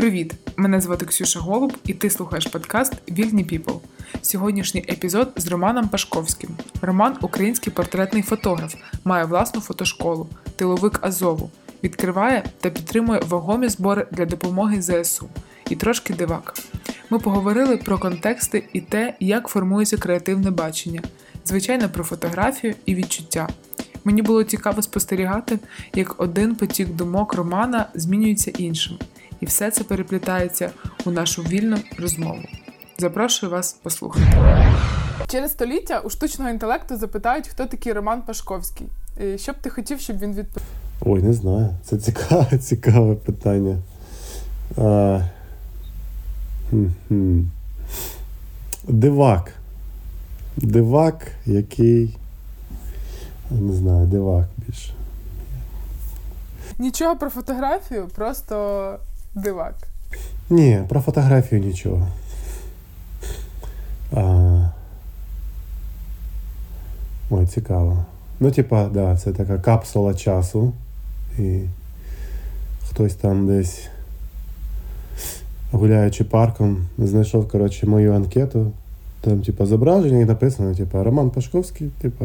Привіт! Мене звати Ксюша Голуб, і ти слухаєш подкаст Вільні Піпл. Сьогоднішній епізод з Романом Пашковським. Роман український портретний фотограф, має власну фотошколу, тиловик Азову, відкриває та підтримує вагомі збори для допомоги ЗСУ і трошки дивак. Ми поговорили про контексти і те, як формується креативне бачення, звичайно, про фотографію і відчуття. Мені було цікаво спостерігати, як один потік думок Романа змінюється іншим, і все це переплітається у нашу вільну розмову. Запрошую вас послухати. Через століття у штучного інтелекту запитають, хто такий Роман Пашковський. І Що б ти хотів, щоб він відповів? Ой, не знаю. Це цікаве, цікаве питання. А, хм-хм. Дивак. Дивак, який. Не знаю, дивак більше. Нічого про фотографію, просто дивак. Ні, про фотографію нічого. А... Ой, цікаво. Ну, типа, да, це така капсула часу. І хтось там десь, гуляючи парком, знайшов, коротше, мою анкету. Там, типа, зображення і написано, типа, Роман Пашковський, типа,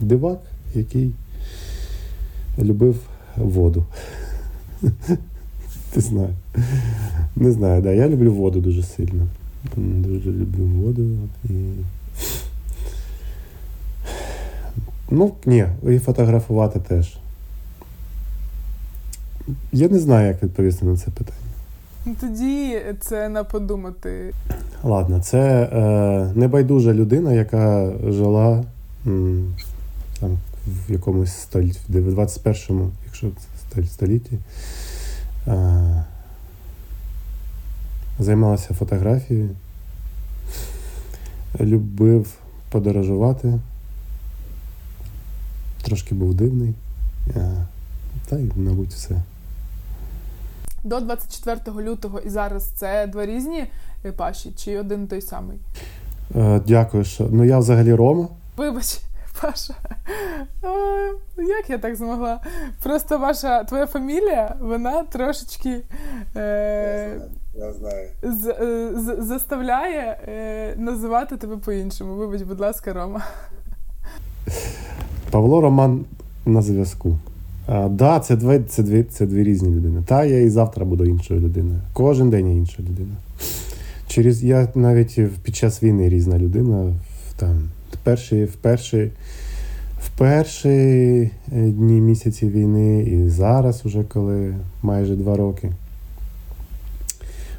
дивак, який любив воду. Не знаю. Не знаю, да. Я люблю воду дуже сильно. Дуже люблю воду і. Ну, ні, і фотографувати теж. Я не знаю, як відповісти на це питання. Ну, Тоді це на подумати. Ладно, це е, небайдужа людина, яка жила м, там, в якомусь столітті, в 21-му, якщо це столітті. Займалася фотографією, любив подорожувати, трошки був дивний. Та й, мабуть, все. До 24 лютого і зараз це два різні паші чи один той самий? Е, дякую, що. Ну я взагалі Рома. Вибач, Паша. О, як я так змогла? Просто ваша твоя фамілія, вона трошечки е, я знаю. З, е, з, заставляє е, називати тебе по-іншому. Вибач, будь ласка, Рома. Павло Роман на зв'язку. Так, да, це дві, це, дві, це дві різні людини. Та я і завтра буду іншою людиною. Кожен день я інша людина. Через я навіть під час війни різна людина. Там, перші, в перші, перші дні місяці війни, і зараз, уже коли майже два роки.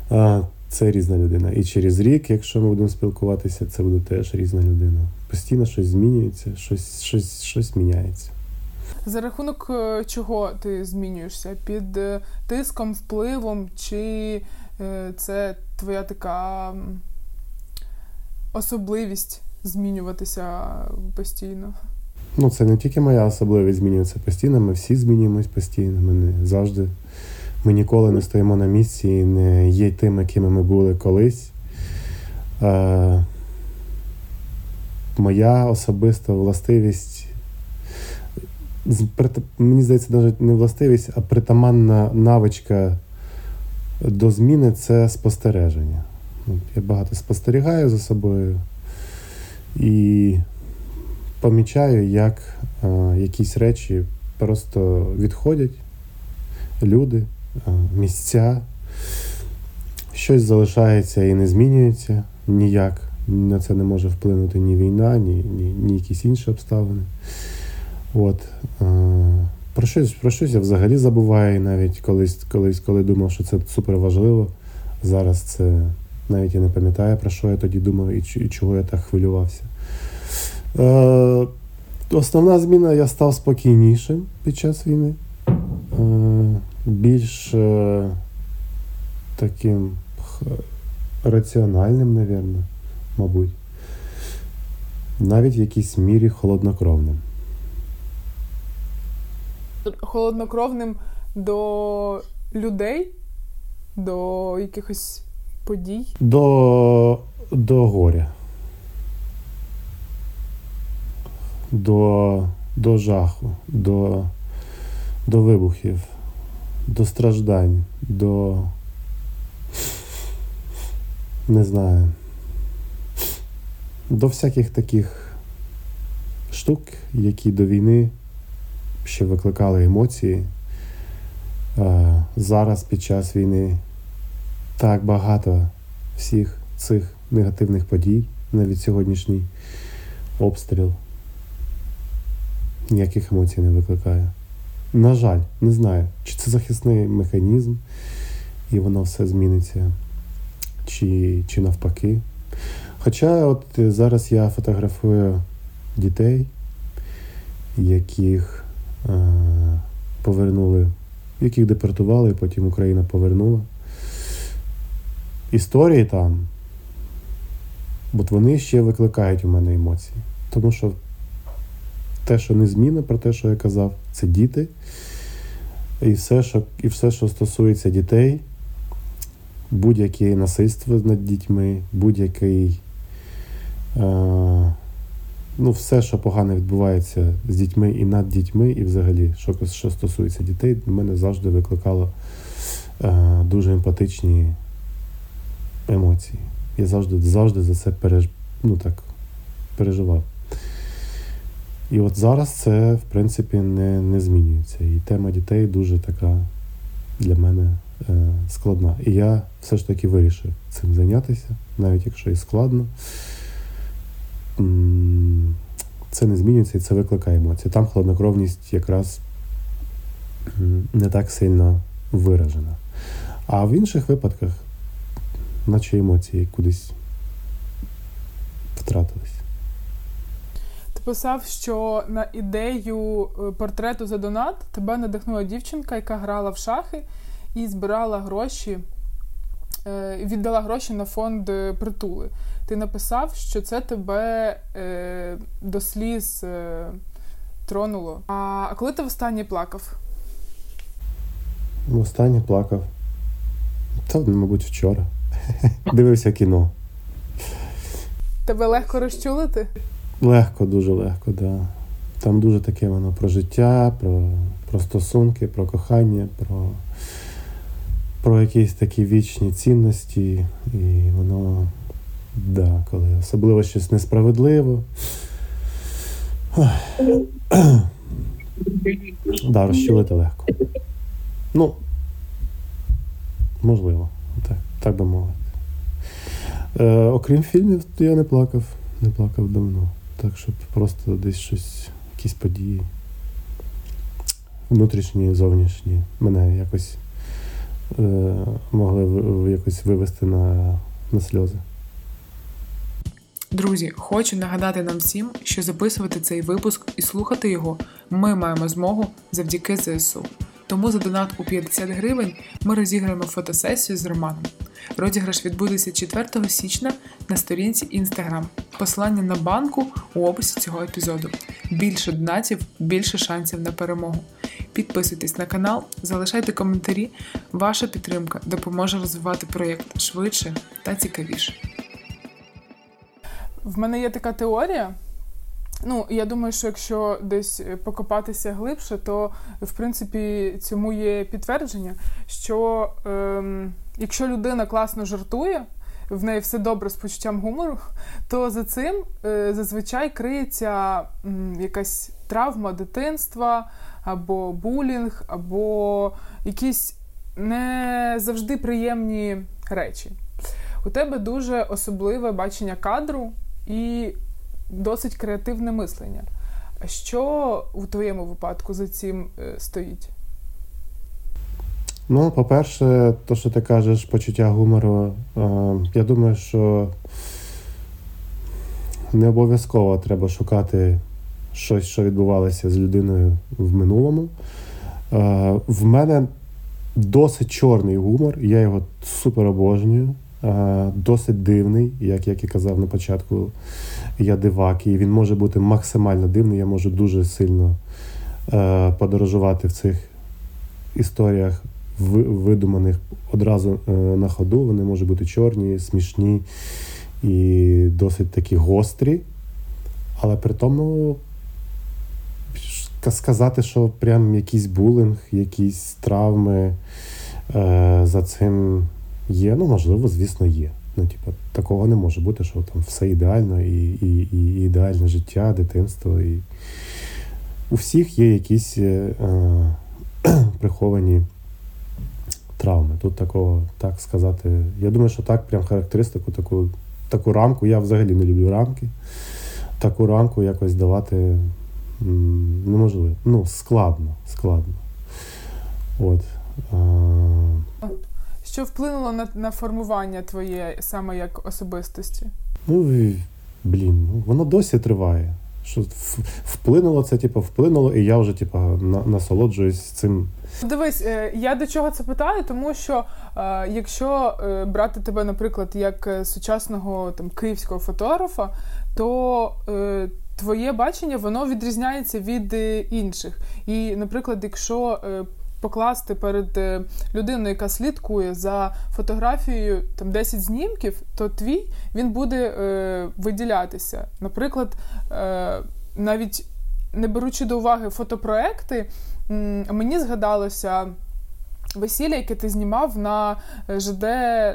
А, Це різна людина. І через рік, якщо ми будемо спілкуватися, це буде теж різна людина. Постійно щось змінюється, щось, щось, щось міняється. За рахунок чого ти змінюєшся? Під тиском, впливом, чи це твоя така особливість змінюватися постійно? Ну, це не тільки моя особливість змінюється постійно, ми всі змінюємось постійно. Ми не завжди, ми ніколи не стоїмо на місці і не є тими, якими ми були колись. Е, Моя особиста властивість мені здається, навіть не властивість, а притаманна навичка до зміни це спостереження. Я багато спостерігаю за собою і помічаю, як якісь речі просто відходять, люди, місця, щось залишається і не змінюється ніяк. На це не може вплинути ні війна, ні, ні, ні якісь інші обставини. От. Про щось про щось я взагалі забуваю, навіть колись, колись, коли думав, що це супер важливо. Зараз це навіть я не пам'ятаю, про що я тоді думав і, чого я так хвилювався. Е, Основна зміна я став спокійнішим під час війни, е, більш е, таким раціональним, навірно, мабуть. Навіть в якійсь мірі холоднокровним холоднокровним до людей, до якихось подій? До, До горя. До до жаху, до до вибухів, до страждань, до не знаю, до всяких таких штук, які до війни ще викликали емоції. Зараз під час війни так багато всіх цих негативних подій, навіть сьогоднішній обстріл. Ніяких емоцій не викликає. На жаль, не знаю, чи це захисний механізм, і воно все зміниться, чи чи навпаки. Хоча от зараз я фотографую дітей, яких е, повернули, яких депортували, потім Україна повернула. Історії там, от вони ще викликають у мене емоції. Тому що те, що не зміна про те, що я казав, це діти. І все, що і все, що стосується дітей, будь-яке насильство над дітьми, будь-який. Е, ну, все, що погано відбувається з дітьми і над дітьми, і взагалі, що що стосується дітей, в мене завжди викликало е, дуже емпатичні емоції. Я завжди завжди за це переж... ну, так, переживав. І от зараз це, в принципі, не не змінюється. І тема дітей дуже така для мене е, складна. І я все ж таки вирішив цим зайнятися, навіть якщо і складно. Це не змінюється і це викликає емоції. Там хладнокровність якраз не так сильно виражена. А в інших випадках, наче емоції кудись втратились. Ти писав, що на ідею е, портрету за донат тебе надихнула дівчинка, яка грала в шахи і збирала гроші, е, віддала гроші на фонд е, притули. Ти написав, що це тебе до сліз тронуло. А коли ти востаннє плакав? Востаннє плакав. Та, мабуть, вчора. Дивився кіно. Тебе легко розчулити? Легко, дуже легко, так. Да. Там дуже таке воно про життя, про про стосунки, про кохання, про про якісь такі вічні цінності. І воно Да, коли особливо щось несправедливо. Да, розчулити легко. Ну, можливо, так би мовити. Е, Окрім фільмів, то я не плакав, не плакав давно. Так, щоб просто десь щось, якісь події. Внутрішні, зовнішні, мене якось е, могли в, якось вивести на, на сльози. Друзі, хочу нагадати нам всім, що записувати цей випуск і слухати його ми маємо змогу завдяки ЗСУ. Тому за донат у 50 гривень ми розіграємо фотосесію з Романом. Розіграш відбудеться 4 січня на сторінці Instagram. Посилання на банку у описі цього епізоду. Більше донатів, більше шансів на перемогу. Підписуйтесь на канал, залишайте коментарі. Ваша підтримка допоможе розвивати проєкт швидше та цікавіше. В мене є така теорія. Ну, я думаю, що якщо десь покопатися глибше, то в принципі цьому є підтвердження, що ем, якщо людина класно жартує, в неї все добре з почуттям гумору, то за цим е, зазвичай криється м, якась травма дитинства, або булінг, або якісь не завжди приємні речі. У тебе дуже особливе бачення кадру і досить креативне мислення. Що у твоєму випадку за цим е, стоїть? Ну, по-перше, то, що ти кажеш, почуття гумору, е, я думаю, що не обов'язково треба шукати щось, що відбувалося з людиною в минулому. Е, в мене досить чорний гумор, я його супер обожнюю. Досить дивний, як як і казав на початку, я дивак, і він може бути максимально дивний. Я можу дуже сильно е, подорожувати в цих історіях, видуманих одразу е, на ходу. Вони можуть бути чорні, смішні і досить такі гострі. Але при тому сказати, що прям якийсь булінг, якісь травми за цим Є, ну можливо, звісно, є. Ну, типу, такого не може бути, що там все ідеально, і, і, і ідеальне життя, дитинство. І... У всіх є якісь е, приховані травми. Тут такого, так сказати. Я думаю, що так, прям характеристику, таку таку рамку. Я взагалі не люблю рамки. Таку рамку якось давати неможливо. Ну, складно, складно. От. Що вплинуло на на формування твоє саме як особистості? Ну, і, блін, ну, воно досі триває. Що вплинуло це, типу, вплинуло, і я вже типу, на, насолоджуюсь цим. Дивись, е, я до чого це питаю, тому що е, якщо е, брати тебе, наприклад, як сучасного там київського фотографа, то твоє бачення воно відрізняється від інших. І, наприклад, якщо покласти перед е, людиною, яка слідкує за фотографією там 10 знімків, то твій він буде е, виділятися. Наприклад, е, навіть не беручи до уваги фотопроекти, мені згадалося весілля, яке ти знімав на ЖД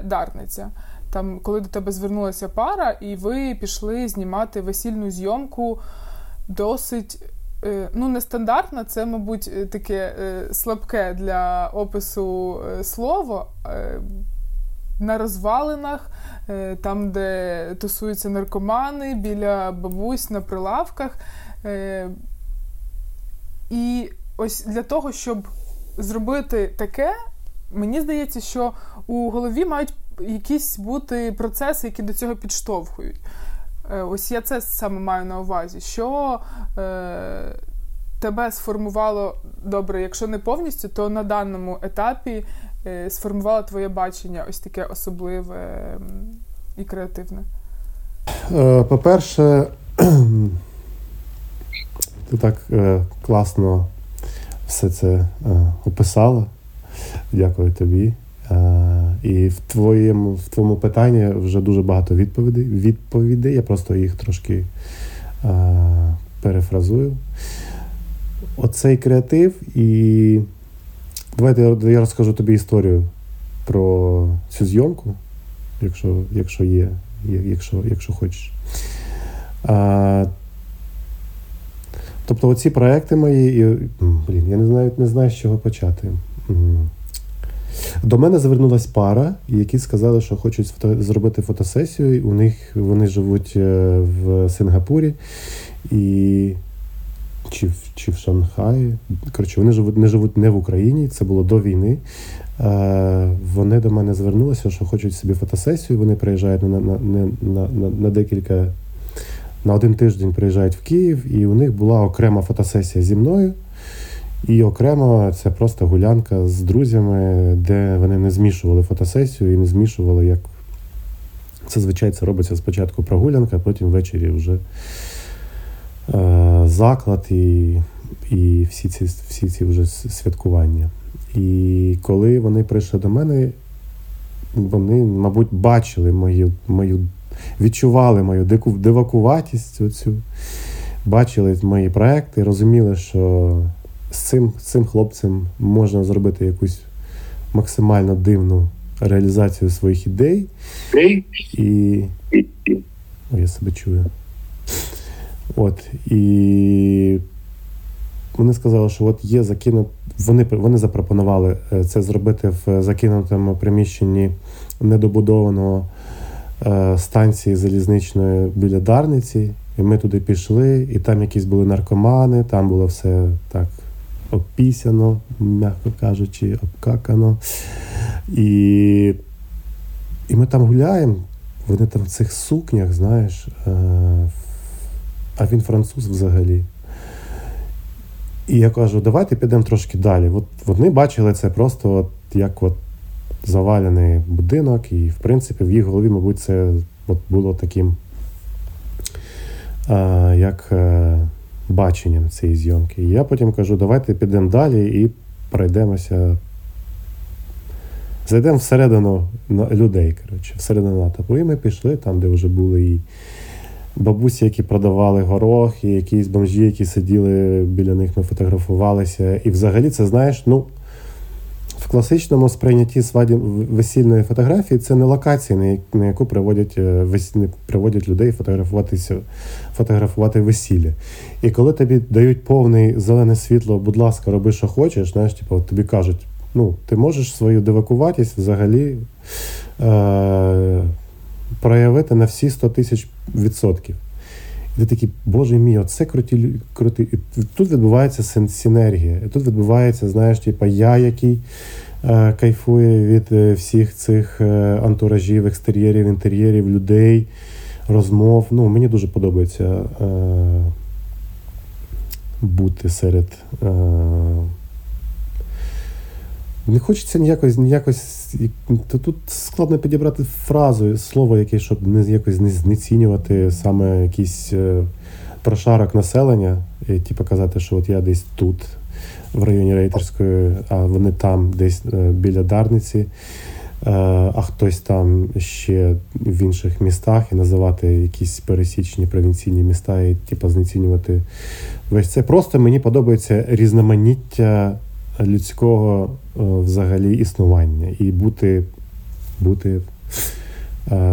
Дарниця. Там, коли до тебе звернулася пара, і ви пішли знімати весільну зйомку досить Е, ну, нестандартна, це, мабуть, е, таке е, слабке для опису слово. На розвалинах, там, де тусуються наркомани, біля бабусь на прилавках. І ось для того, щоб зробити таке, мені здається, що у голові мають якісь бути процеси, які до цього підштовхують. Е, ось я це саме маю на увазі, що е, тебе сформувало добре, якщо не повністю, то на даному етапі е, сформувало твоє бачення ось таке особливе і креативне. Е, по-перше, ти так е, класно все це описала. Дякую тобі. І в твоєму в твоєму питанні вже дуже багато відповідей. відповідей. Я просто їх трошки а, перефразую. Оцей креатив, і давайте я, розкажу тобі історію про цю зйомку, якщо якщо є, якщо якщо хочеш. А, Тобто оці проекти мої, і, блін, я не знаю, не знаю, з чого почати. До мене звернулась пара, які сказали, що хочуть фото зробити фотосесію. У них вони живуть е, в Сингапурі і чи в чи в Шанхаї. Коротше, вони живуть не живуть не в Україні, це було до війни. Е, Вони до мене звернулися, що хочуть собі фотосесію. Вони приїжджають на, на, на, на, на декілька. На один тиждень приїжджають в Київ, і у них була окрема фотосесія зі мною. І окремо це просто гулянка з друзями, де вони не змішували фотосесію і не змішували, як зазвичай це робиться спочатку прогулянка, а потім ввечері вже е, заклад і і всі ці всі ці вже святкування. І коли вони прийшли до мене, вони, мабуть, бачили мою, мою відчували мою дивакуватість, оцю, бачили мої проекти, розуміли, що з цим з цим хлопцем можна зробити якусь максимально дивну реалізацію своїх ідей. І. О, я себе чую. От. І вони сказали, що от є закинут. Вони вони запропонували е, це зробити в закинутому приміщенні недобудованого е, станції залізничної біля Дарниці. І ми туди пішли, і там якісь були наркомани, там було все так обпісяно, м'яко кажучи, обкакано. І і ми там гуляємо, вони там в цих сукнях, знаєш, е, а він француз взагалі. І я кажу, давайте підемо трошки далі. От Вони бачили це просто от, як от завалений будинок, і, в принципі, в їх голові, мабуть, це от було таким, а, як е, баченням цієї зйомки. І я потім кажу, давайте підемо далі і пройдемося. Зайдемо всередину людей, коротше, всередину натопу. І ми пішли там, де вже були і бабусі, які продавали горох, і якісь бомжі, які сиділи біля них, ми фотографувалися. І взагалі, це знаєш, ну, класичному сприйнятті сваді весільної фотографії це не локація, на яку приводять е, приводять людей фотографуватися, фотографувати весілля. І коли тобі дають повне зелене світло, будь ласка, роби, що хочеш, знаєш, типу, тобі кажуть, ну, ти можеш свою девакуватість взагалі е- проявити на всі 100 тисяч відсотків. Ти такий, боже мій, оце круті круті. І тут відбувається синергія. І тут відбувається, знаєш, типа я, який е, кайфує від е, всіх цих е, антуражів, екстер'єрів, інтер'єрів, людей, розмов. Ну, Мені дуже подобається е, бути серед. Не хочеться ніякось ніякось. Тут складно підібрати фразу, слово, яке, щоб не якось не знецінювати саме якийсь е, прошарок населення, і типу казати, що от я десь тут, в районі Рейтерської, а вони там, десь е, біля Дарниці, е, а хтось там ще в інших містах і називати якісь пересічні провінційні міста і типу, знецінювати весь це. Просто мені подобається різноманіття людського е, взагалі існування і бути бути е,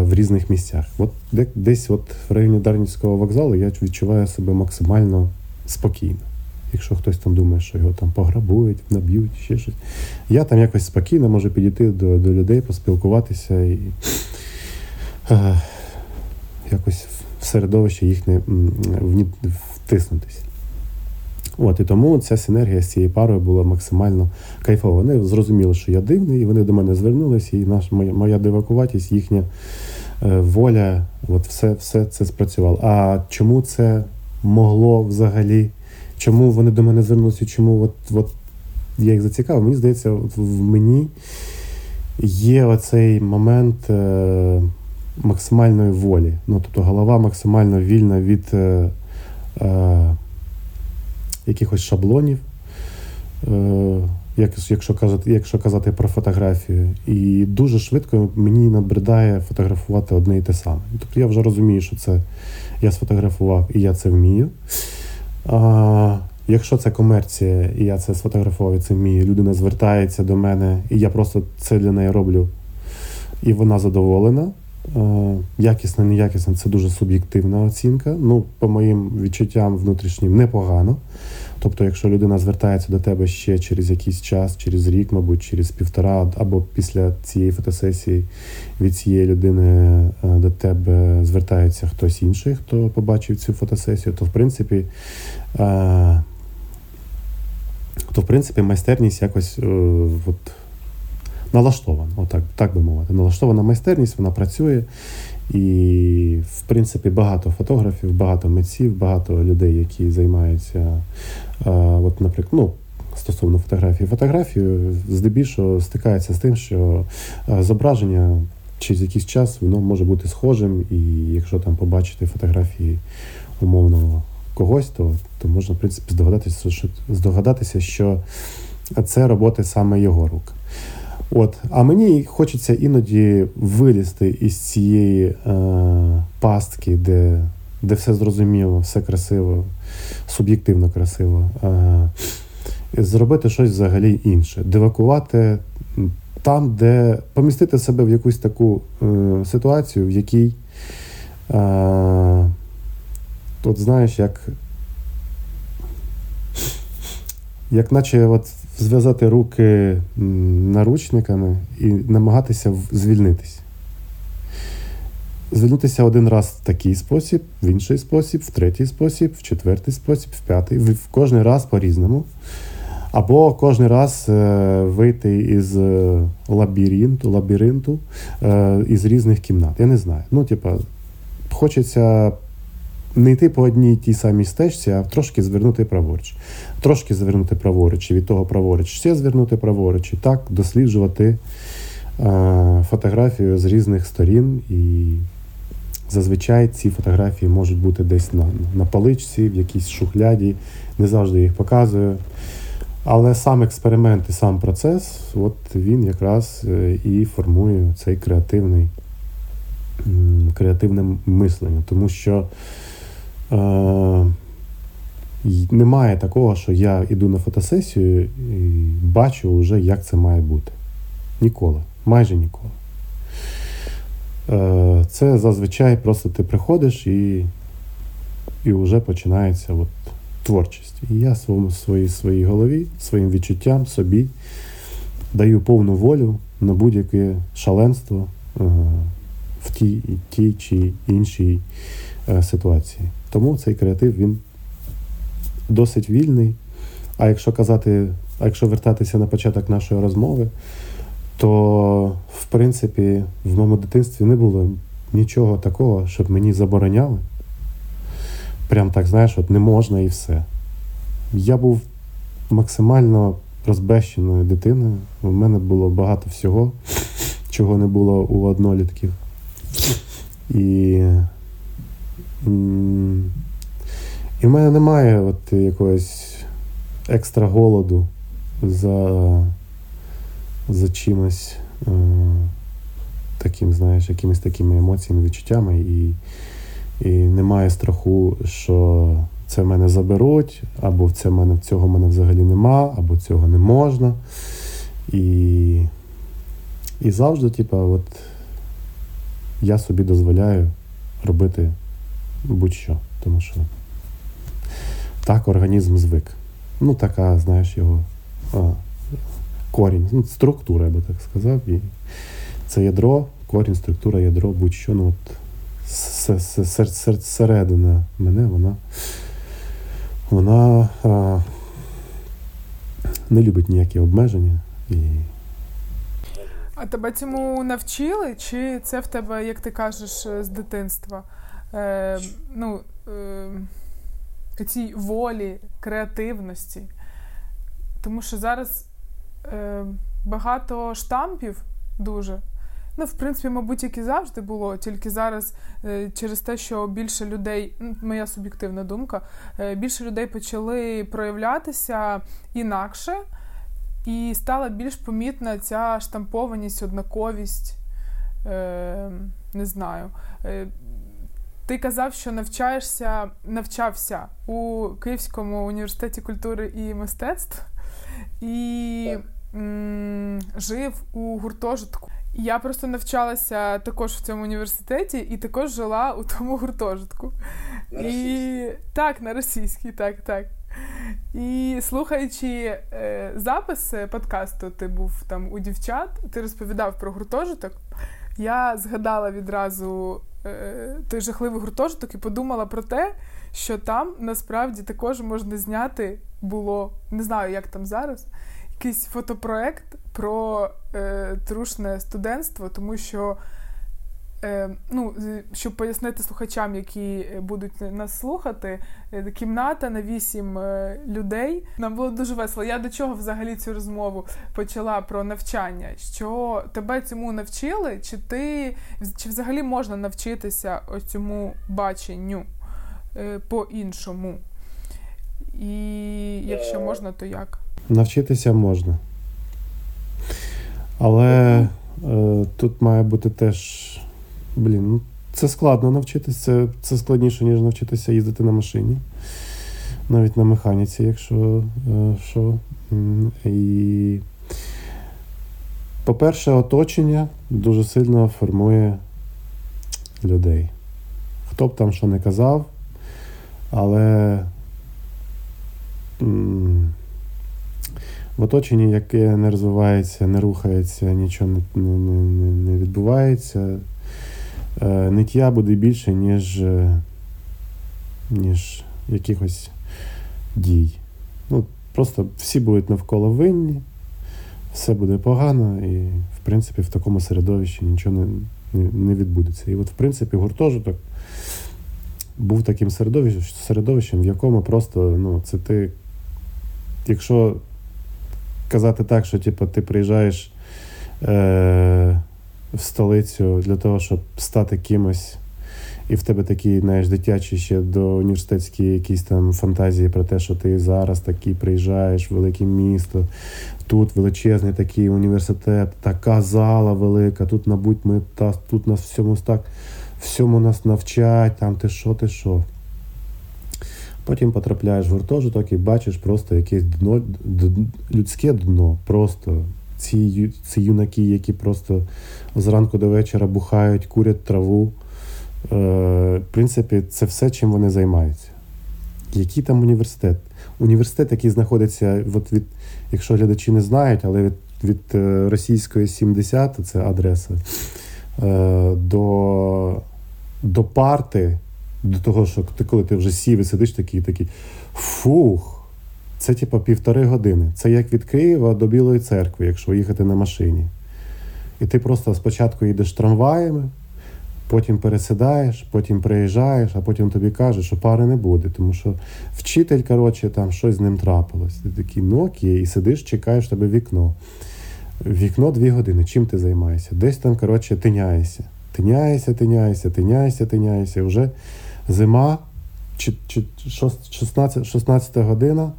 в різних місцях. От Десь от в районі Дарницького вокзалу я відчуваю себе максимально спокійно. Якщо хтось там думає, що його там пограбують, наб'ють, ще щось. Я там якось спокійно можу підійти до до людей, поспілкуватися і е, якось в середовище їхнє втиснутися. От І тому ця синергія з цією парою була максимально кайфова. Вони зрозуміли, що я дивний, і вони до мене звернулися, і наш, моя моя дивакуватість, їхня е, воля, от все все це спрацювало. А чому це могло взагалі? Чому вони до мене звернулися? Чому от, от я їх зацікавив? Мені здається, от в мені є оцей момент е, максимальної волі. Ну, Тобто голова максимально вільна від. Е, е, якихось шаблонів, е, якщо казати, якщо казати про фотографію. І дуже швидко мені набридає фотографувати одне і те саме. Тобто я вже розумію, що це я сфотографував і я це вмію. А, Якщо це комерція, і я це сфотографував і це вмію, людина звертається до мене, і я просто це для неї роблю, і вона задоволена. Якісно, неякісно це дуже суб'єктивна оцінка. Ну, по моїм відчуттям внутрішнім непогано. Тобто, якщо людина звертається до тебе ще через якийсь час, через рік, мабуть, через півтора, або після цієї фотосесії від цієї людини е, до тебе звертається хтось інший, хто побачив цю фотосесію, то в принципі. Е, то в принципі майстерність якось е, от, налаштована, отак, так би мовити. Налаштована майстерність, вона працює. І, в принципі, багато фотографів, багато митців, багато людей, які займаються, а, от, наприклад, ну, стосовно фотографії, фотографію здебільшого стикається з тим, що зображення через якийсь час воно може бути схожим, і якщо там побачити фотографії умовного когось, то то можна в принципі здогадатися, що здогадатися, що це роботи саме його рук. От, А мені хочеться іноді вилізти із цієї е, пастки, де де все зрозуміло, все красиво, суб'єктивно красиво, зробити щось взагалі інше, девакувати там, де помістити себе в якусь таку е, ситуацію, в якій, е, от знаєш, як як наче от зв'язати руки наручниками і намагатися звільнитися. Звільнитися один раз в такий спосіб, в інший спосіб, в третій спосіб, в четвертий спосіб, в п'ятий, в кожен раз по-різному. Або кожен раз е, вийти із е, лабіринту лабіринту е, із різних кімнат. Я не знаю. Ну, типа, хочеться не йти по одній тій самій стежці, а трошки звернути праворуч. Трошки звернути праворуч, і від того праворуч ще звернути праворуч, і так досліджувати фотографію з різних сторін. І зазвичай ці фотографії можуть бути десь на, на паличці, в якійсь шухляді, не завжди їх показую. Але сам експеримент і сам процес, от він якраз е, і формує цей креативний креативне мислення. Тому що Е, немає такого, що я йду на фотосесію і бачу вже, як це має бути. Ніколи. Майже ніколи. Е, це зазвичай просто ти приходиш і і вже починається от творчість. І я своєму своїй своїй голові, своїм відчуттям собі даю повну волю на будь-яке шаленство е, в тій, тій чи іншій е, ситуації. Тому цей креатив він досить вільний. А якщо казати, а якщо вертатися на початок нашої розмови, то в принципі в моєму дитинстві не було нічого такого, щоб мені забороняли. Прям так, знаєш, от не можна і все. Я був максимально розбещеною дитиною. У мене було багато всього, чого не було у однолітків. І і в мене немає от якогось екстра голоду за за чимось е, таким, знаєш, якимись такими емоціями, відчуттями, і і немає страху, що це в мене заберуть, або це мене, цього мене взагалі нема, або цього не можна. І і завжди, типа, от я собі дозволяю робити будь-що. Тому що так організм звик. Ну, така, знаєш, його а, корінь, ну, структура, я би так сказав. І Це ядро, корінь, структура, ядро, будь-що. ну от Середина мене, вона вона а, не любить ніякі обмеження. І... А тебе цьому навчили? Чи це в тебе, як ти кажеш, з дитинства? Е, ну, е, цій волі, креативності? Тому що зараз е, багато штампів дуже. Ну, в принципі, мабуть, як і завжди було, тільки зараз е, через те, що більше людей, ну, моя суб'єктивна думка, е, більше людей почали проявлятися інакше, і стала більш помітна ця штампованість, однаковість. Е, не знаю. Ти казав, що навчаєшся, навчався у Київському університеті культури і мистецтв і м, жив у гуртожитку. Я просто навчалася також в цьому університеті і також жила у тому гуртожитку. На і Так, на російській, так, так. І слухаючи е, запис подкасту, ти був там у дівчат, ти розповідав про гуртожиток. Я згадала відразу е, той жахливий гуртожиток і подумала про те, що там насправді також можна зняти було, не знаю, як там зараз, якийсь фотопроект про е, трушне студентство, тому що. Е, ну, щоб пояснити слухачам, які будуть нас слухати, е, кімната на вісім е, людей. Нам було дуже весело. Я до чого взагалі цю розмову почала про навчання? Що тебе цьому навчили? Чи ти чи взагалі можна навчитися ось цьому баченню по-іншому? І якщо можна, то як? Навчитися можна. Але е, тут має бути теж. Блін, ну це складно навчитися, це, це складніше, ніж навчитися їздити на машині. Навіть на механіці, якщо е, що. І, по-перше, оточення дуже сильно формує людей. Хто б там що не казав, але в оточенні, яке не розвивається, не рухається, нічого не не, не, не відбувається, е, ниття буде більше, ніж е, ніж якихось дій. Ну, Просто всі будуть навколо винні, все буде погано, і, в принципі, в такому середовищі нічого не, не, не відбудеться. І от, в принципі, гуртожиток був таким середовищем, середовищем, в якому просто ну, це ти якщо казати так, що типу, ти приїжджаєш е, в столицю для того, щоб стати кимось, і в тебе такі, знаєш, дитячі ще до університетські якісь там фантазії про те, що ти зараз такий приїжджаєш в велике місто, тут величезний такий університет, така зала велика, тут, мабуть, ми та, тут нас всьому так, всьому нас навчать, там ти що, ти що. Потім потрапляєш в гуртожиток і бачиш просто якесь дно, людське дно. Просто ці ці юнаки, які просто зранку до вечора бухають, курять траву. Е, В принципі, це все, чим вони займаються. Який там університет? Університет, який знаходиться, от від, якщо глядачі не знають, але від від е, російської 70, це адреса, е, до до парти, до того, що ти, коли ти вже сів і сидиш такий, такий фух, це типа півтори години. Це як від Києва до Білої церкви, якщо їхати на машині. І ти просто спочатку їдеш трамваями, потім пересідаєш, потім приїжджаєш, а потім тобі кажуть, що пари не буде, тому що вчитель, коротше, там щось з ним трапилось. Ти такий, ну окей, і сидиш, чекаєш тебе вікно. Вікно дві години. Чим ти займаєшся? Десь там, коротше, тиняєшся. Тиняєшся, тиняєшся, тиняєшся, тиняєшся. Вже зима, 16 16 година,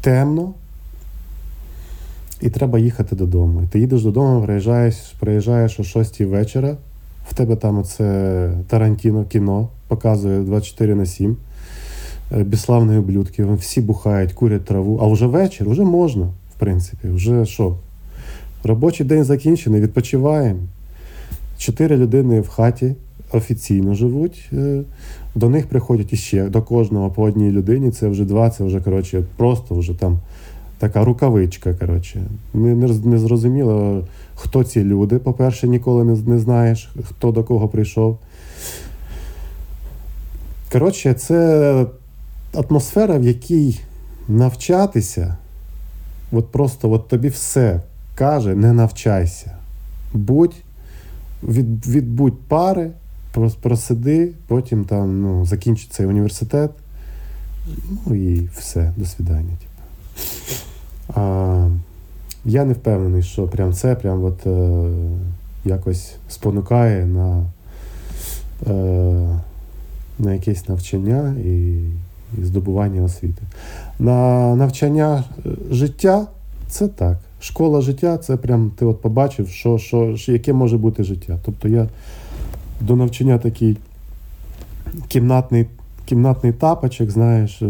темно, і треба їхати додому. І ти їдеш додому, приїжджаєш, приїжджаєш о 6 вечора. В тебе там оце Тарантіно кіно показує 24 на 7. Е, безславні ублюдки. Всі бухають, курять траву. А вже вечір, вже можна, в принципі. Вже що? Робочий день закінчений, відпочиваємо. Чотири людини в хаті офіційно живуть. Е, до них приходять іще до кожного по одній людині. Це вже два, це вже коротше, просто вже там така рукавичка. коротше. Не, не, не зрозуміло, хто ці люди. По-перше, ніколи не, не знаєш, хто до кого прийшов. Коротше, це атмосфера, в якій навчатися, от просто от тобі все каже: не навчайся. Будь, від, відбудь пари, просиди, потім там ну, закінчиться університет. Ну і все, до свидання. Типу. А, Я не впевнений, що прям це прям от, е, якось спонукає на е, на якесь навчання і, і здобування освіти. На навчання е, життя це так. Школа життя це прям ти от побачив, що, що, яке може бути життя. Тобто я до навчання такий кімнатний кімнатний тапочок, знаєш, е,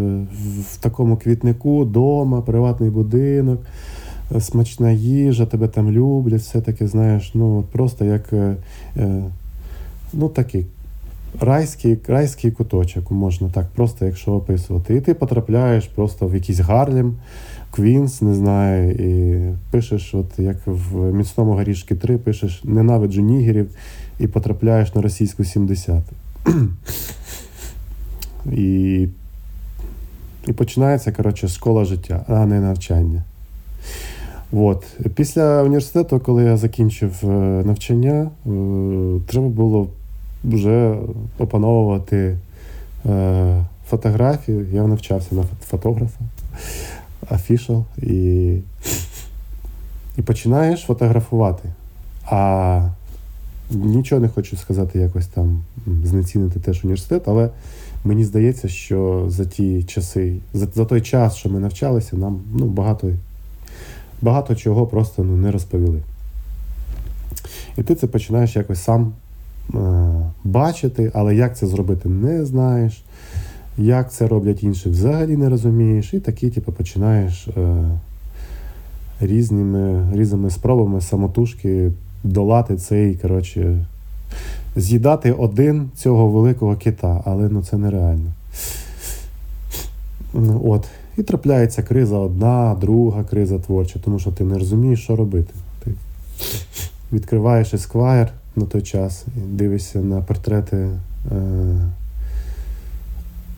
в такому квітнику, дома, приватний будинок, е, смачна їжа, тебе там люблять, все таке, знаєш, ну просто як е, ну такий райський райський куточок, можна так просто, якщо описувати. І ти потрапляєш просто в якийсь Гарлем, Квінс, не знаю, і пишеш, от як в міцному горішку 3, пишеш ненавиджу нігерів і потрапляєш на російську 70. І і починається коротше, школа життя, а не навчання. От. Після університету, коли я закінчив е, навчання, е, треба було вже опановувати е, фотографію. Я навчався на фотографа, афішал, і і починаєш фотографувати. А нічого не хочу сказати, якось там знецінити теж університет, але мені здається, що за ті часи, за за той час, що ми навчалися, нам ну, багато багато чого просто ну, не розповіли. І ти це починаєш якось сам е, бачити, але як це зробити, не знаєш. Як це роблять інші, взагалі не розумієш. І такі, типу, починаєш е, різними різними спробами самотужки долати цей, коротше, з'їдати один цього великого кита, але ну це нереально. Ну, от. І трапляється криза одна, друга криза творча, тому що ти не розумієш, що робити. Ти відкриваєш Esquire на той час і дивишся на портрети е,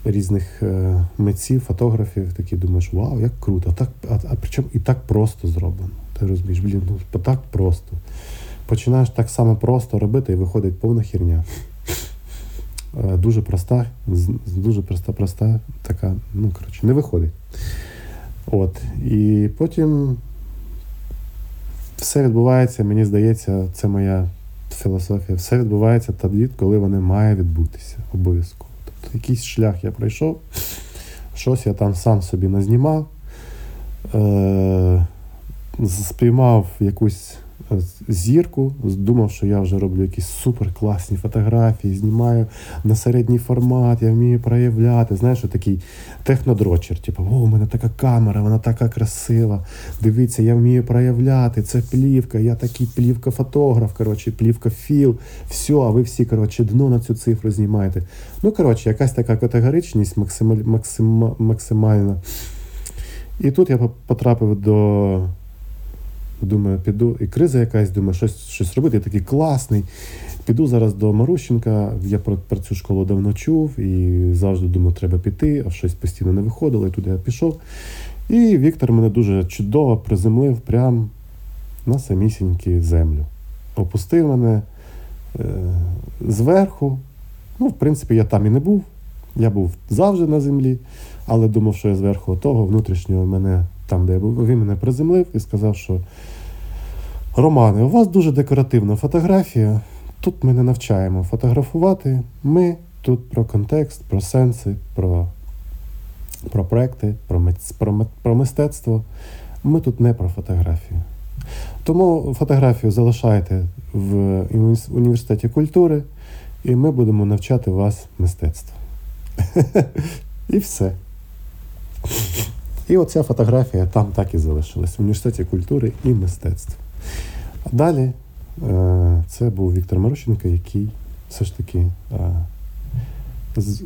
різних е, митців, фотографів, такі думаєш, вау, як круто! Так, а, а причому і так просто зроблено. Ти розумієш, блін, ну так просто починаєш так само просто робити і виходить повна херня. Е, дуже проста, дуже проста, проста, така, ну, коротше, не виходить. От. І потім все відбувається, мені здається, це моя філософія. Все відбувається тоді, коли вони має відбутися обов'язково. Тобто якийсь шлях я пройшов, щось я там сам собі назнімав, е- спіймав якусь зірку, думав, що я вже роблю якісь суперкласні фотографії, знімаю на середній формат, я вмію проявляти. Знаєш, такий технодрочер. Типу, о, у мене така камера, вона така красива. Дивіться, я вмію проявляти. Це плівка, я такий плівка-фотограф, коротше, плівка-філ. Все, а ви всі коротше, дно на цю цифру знімаєте. Ну, коротше, якась така категоричність максималь, максим, максимальна. І тут я потрапив до. Думаю, піду, і криза якась, думаю, щось щось робити. Я такий класний. Піду зараз до Марущенка. Я про, про цю школу давно чув і завжди думав, треба піти, а щось постійно не виходило, і туди я пішов. І Віктор мене дуже чудово приземлив прямо на самісіньку землю. Опустив мене е, зверху. Ну, в принципі, я там і не був. Я був завжди на землі, але думав, що я зверху того внутрішнього мене там, де він мене приземлив і сказав, що Романе, у вас дуже декоративна фотографія. Тут ми не навчаємо фотографувати. Ми тут про контекст, про сенси, про про проекти, про, про, про мистецтво. Ми тут не про фотографію. Тому фотографію залишайте в університеті культури, і ми будемо навчати вас мистецтву. І все. І оця фотографія там так і залишилась в університеті культури і мистецтва. А далі е, це був Віктор Марущенко, який все ж таки е,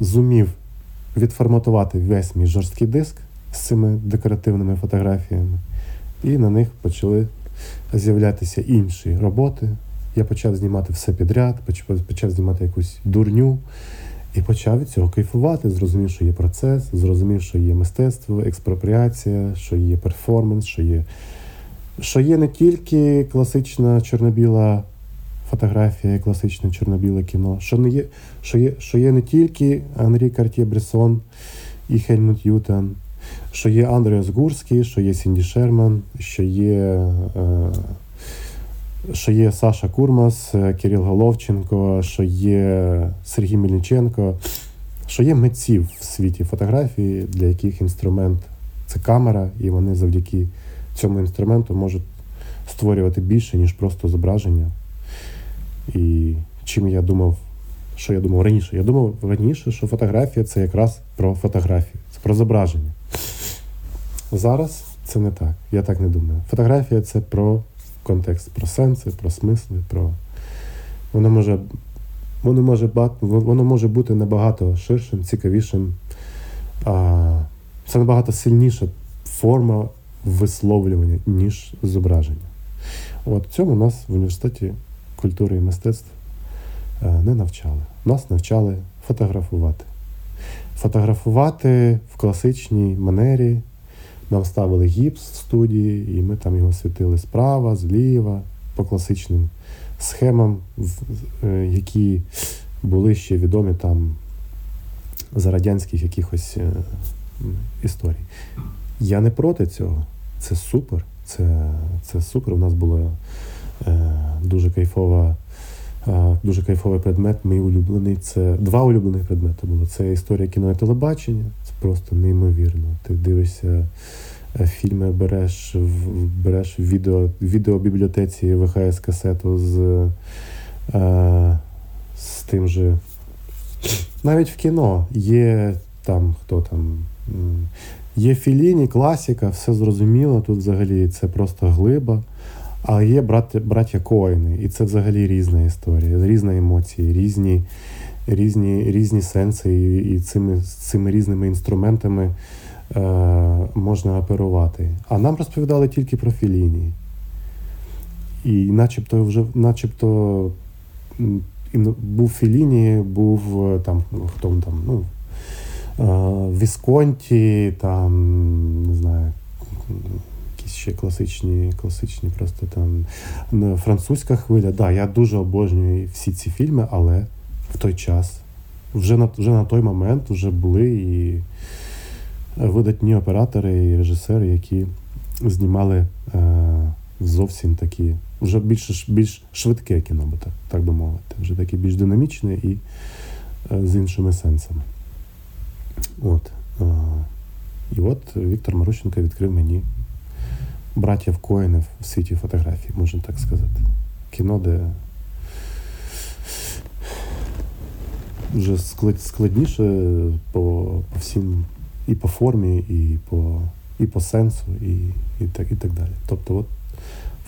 зумів відформатувати весь мій жорсткий диск з цими декоративними фотографіями, і на них почали з'являтися інші роботи. Я почав знімати все підряд, почав знімати якусь дурню. І почав від цього кайфувати, зрозумів, що є процес, зрозумів, що є мистецтво, експропріація, що є перформанс, що є що є не тільки класична чорно-біла фотографія, класичне чорно-біле кіно, що не є, що є, що є не тільки Анрі Картє Бресон і Хельмут Ютан, що є Андреас Гурський, що є Сінді Шерман, що є. Е, що є Саша Курмас, е, Кирил Головченко, що є Сергій Мельниченко, що є митців в світі фотографії, для яких інструмент це камера, і вони завдяки цьому інструменту можуть створювати більше, ніж просто зображення. І чим я думав, що я думав раніше? Я думав раніше, що фотографія це якраз про фотографію, це про зображення. Зараз це не так. Я так не думаю. Фотографія це про контекст, про сенси, про смисли, про. Воно може воно може, воно може бути набагато ширшим, цікавішим. А, Це набагато сильніша форма висловлювання, ніж зображення. От Цьому нас в університеті культури і мистецтв е, не навчали. Нас навчали фотографувати. Фотографувати в класичній манері, нам ставили гіпс в студії, і ми там його світили справа, зліва, по класичним схемам, е, які були ще відомі там за радянських якихось е, історій. Я не проти цього. Це супер. Це це супер. У нас була е, дуже кайфова, дуже кайфовий предмет. Мій улюблений. Це два улюблених предмети було. Це історія кіно і телебачення. Просто неймовірно. Ти дивишся е, фільми, береш береш відео, відеобібліотеці ВХС касету з, е, з тим же. Навіть в кіно є там хто там. Є філіні, класіка, все зрозуміло. Тут взагалі це просто глиба. Але є браття, браття Коїни, і це взагалі різна історія, різні емоції, різні різні, різні сенси, і, і цими цими різними інструментами е, можна оперувати. А нам розповідали тільки про філіні. І начебто вже начебто був Філіні, був е, там, хто там, ну. Вісконті, там, не знаю, якісь ще класичні, класичні просто там французька хвиля. Да, я дуже обожнюю всі ці фільми, але в той час, вже на вже на той момент вже були і видатні оператори і режисери, які знімали е, зовсім такі, вже більш більш швидке кіно, так, так би мовити, вже таке більш динамічне і е, з іншими сенсами. От. І от Віктор Марущенко відкрив мені братів Коїнів в світі фотографії, можна так сказати. Кіно, де вже складніше по, по всім і по формі, і по і по сенсу, і і, так і так далі. Тобто, от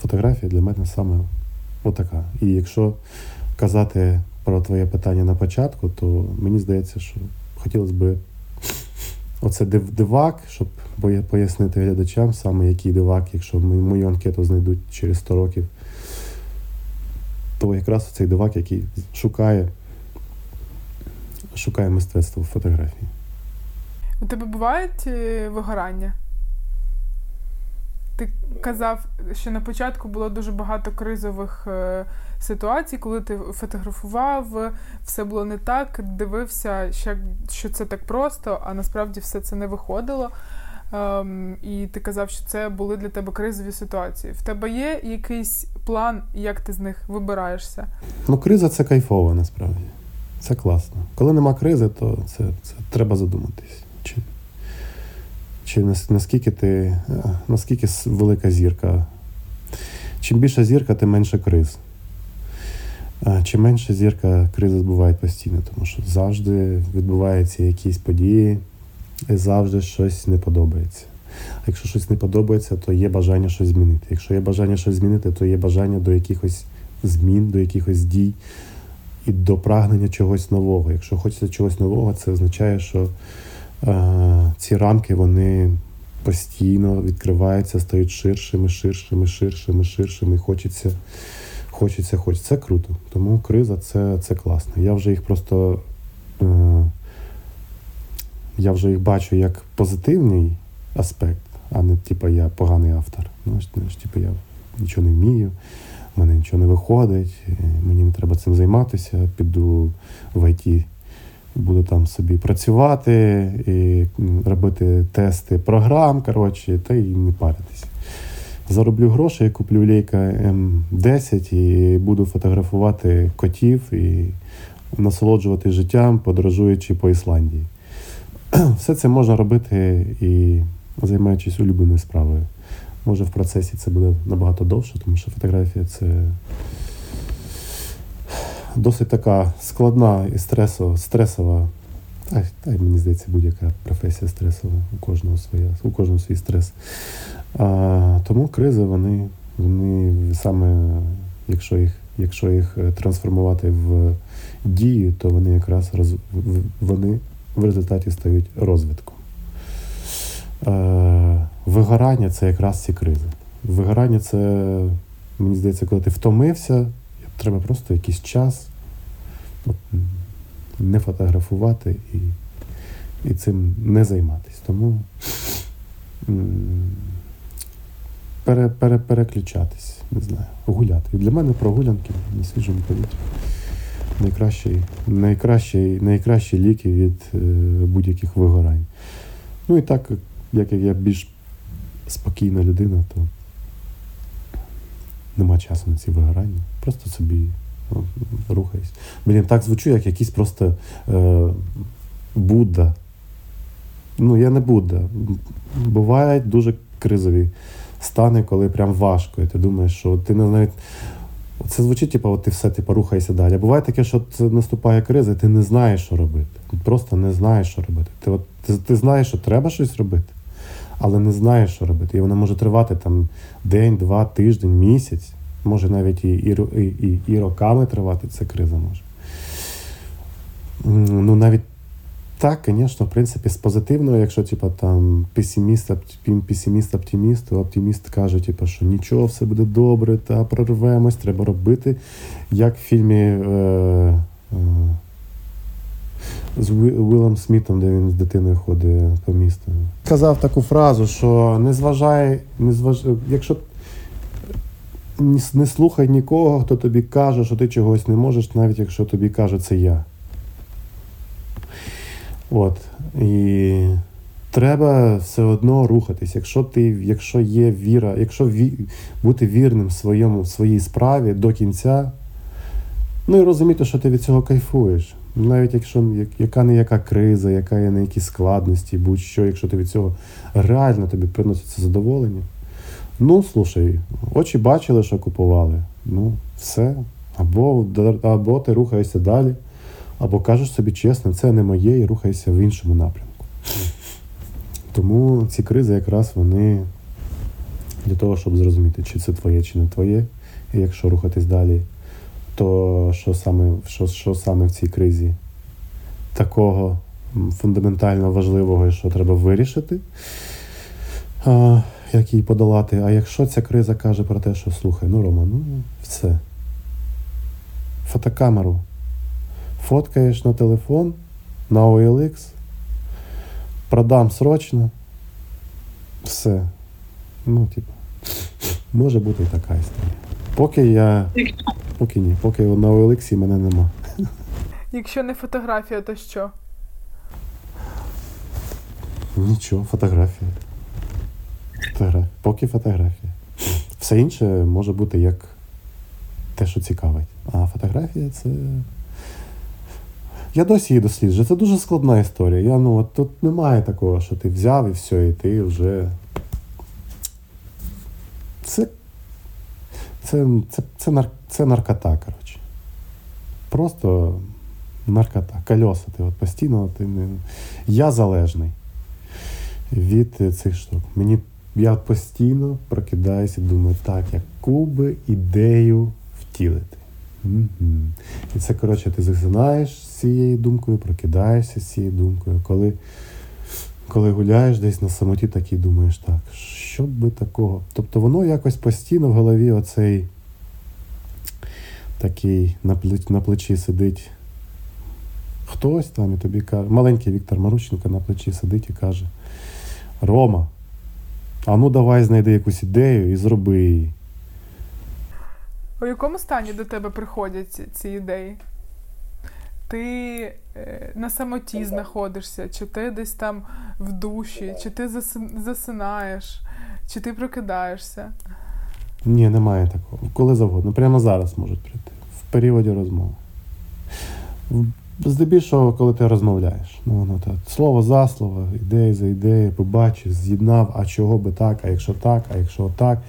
фотографія для мене саме отака. І якщо казати про твоє питання на початку, то мені здається, що хотілося б оце дивак, щоб пояснити глядачам, саме який дивак, якщо мою анкету знайдуть через 100 років, то якраз цей дивак, який шукає шукає мистецтво в фотографії. У тебе бувають е, вигорання? Ти казав, що на початку було дуже багато кризових е, ситуацій, коли ти фотографував, все було не так, дивився, що це так просто, а насправді все це не виходило. Ем, і ти казав, що це були для тебе кризові ситуації. В тебе є якийсь план, як ти з них вибираєшся? Ну, криза це кайфово насправді. Це класно. Коли нема кризи, то це це треба задуматись. Чи чи наскільки ти, е, наскільки велика зірка. Чим більша зірка, тим менше криз. Чим менше зірка, кризи бувають постійно, тому що завжди відбуваються якісь події, і завжди щось не подобається. А якщо щось не подобається, то є бажання щось змінити. Якщо є бажання щось змінити, то є бажання до якихось змін, до якихось дій і до прагнення чогось нового. Якщо хочеться чогось нового, це означає, що е, ці рамки вони постійно відкриваються, стають ширшими, ширшими, ширшими, ширшими. І хочеться, хочеться, хочеться. Це круто. Тому криза це це класно. Я вже їх просто е, я вже їх бачу як позитивний аспект, а не типу я поганий автор. Ну, типу, я нічого не вмію в мене нічого не виходить, мені не треба цим займатися, піду в ІТ, буду там собі працювати, і робити тести програм, коротше, та й не паритися. Зароблю гроші, я куплю лейка М10 і буду фотографувати котів і насолоджувати життям, подорожуючи по Ісландії. Все це можна робити і займаючись улюбленою справою. Може в процесі це буде набагато довше, тому що фотографія це досить така складна і стресова, стресова. Та, та мені здається, будь-яка професія стресова, у кожного своя, у кожного свій стрес. А, Тому кризи, вони, вони саме, якщо їх якщо їх трансформувати в дію, то вони якраз роз, вони в результаті стають розвитком. Е, вигорання це якраз ці кризи. Вигорання це, мені здається, коли ти втомився, треба просто якийсь час от, не фотографувати і і цим не займатися. Тому пере, пере, переключатись, не знаю, гуляти. І для мене прогулянки на свіжому повітрі найкращі, найкращі, найкращі ліки від е, будь-яких вигорань. Ну і так як я більш спокійна людина, то нема часу на ці вигорання. Просто собі ну, рухаюсь. Блін, так звучу, як якийсь просто е, Будда. Ну, я не Будда. Бувають дуже кризові стани, коли прям важко. І ти думаєш, що ти не навіть. Це звучить, типу, от ти все типу, рухаєшся далі. Буває таке, що наступає криза, і ти не знаєш, що робити. Просто не знаєш, що робити. Ти от, ти, ти знаєш, що треба щось робити але не знає, що робити. І вона може тривати там день, два, тиждень, місяць, може навіть і і, і, і роками тривати ця криза може. Ну, навіть так, звісно, в принципі, з позитивного, якщо типу, там песиміст, песиміст, оптиміст, то оптиміст каже, типу, що нічого, все буде добре, та прорвемось, треба робити. Як в фільмі. Е, е, з Уиллом Смітом, де він з дитиною ходить по місту. Казав таку фразу, що не зважай, не зваж... якщо не слухай нікого, хто тобі каже, що ти чогось не можеш, навіть якщо тобі каже це я. От. І треба все одно рухатись. Якщо ти, якщо є віра, якщо ві... бути вірним своєму, своїй справі до кінця, ну і розуміти, що ти від цього кайфуєш. Навіть якщо яка не яка криза, яка є не які складності, будь-що, якщо ти від цього реально тобі приноситься задоволення, Ну, слушай, очі бачили, що купували. Ну, все. Або, або ти рухаєшся далі, або кажеш собі чесно, це не моє, і рухайся в іншому напрямку. Тому ці кризи якраз вони для того, щоб зрозуміти, чи це твоє, чи не твоє. І якщо рухатись далі, то що саме, що, що саме в цій кризі такого фундаментально важливого, що треба вирішити, а, як її подолати. А якщо ця криза каже про те, що слухай, ну Рома, ну все. Фотокамеру. Фоткаєш на телефон, на OLX, продам срочно. Все. Ну, типу, може бути і така історія. Поки я. Поки ні, поки на OLX мене нема. Якщо не фотографія, то що? Нічого, фотографія. Фотографія. Поки фотографія. Все інше може бути як те, що цікавить. А фотографія це. Я досі її досліджую. Це дуже складна історія. Я, ну, от Тут немає такого, що ти взяв і все, і ти вже. Це це, це, це, нар, це наркота, коротше. Просто наркота. Кольоса. Ти от постійно ти не... Я залежний від цих штук. Мені я постійно прокидаюся і думаю, так, яку би ідею втілити. Угу. І це, коротше, ти засинаєш з цією думкою, прокидаєшся з цією думкою. Коли коли гуляєш десь на самоті, так і думаєш, так, що би такого? Тобто воно якось постійно в голові оцей такий на плечі, сидить. Хтось там і тобі каже, маленький Віктор Марущенко на плечі сидить і каже: Рома, а ну давай знайди якусь ідею і зроби її. У якому стані до тебе приходять ці ідеї? Ти е, на самоті знаходишся, чи ти десь там в душі, чи ти засинаєш, чи ти прокидаєшся? Ні, немає такого. Коли завгодно. Прямо зараз можуть прийти. В періоді розмови. Здебільшого, коли ти розмовляєш. Ну, воно так. Слово за слово, ідея за ідеєю, побачив, з'єднав, а чого би так, а якщо так, а якщо так.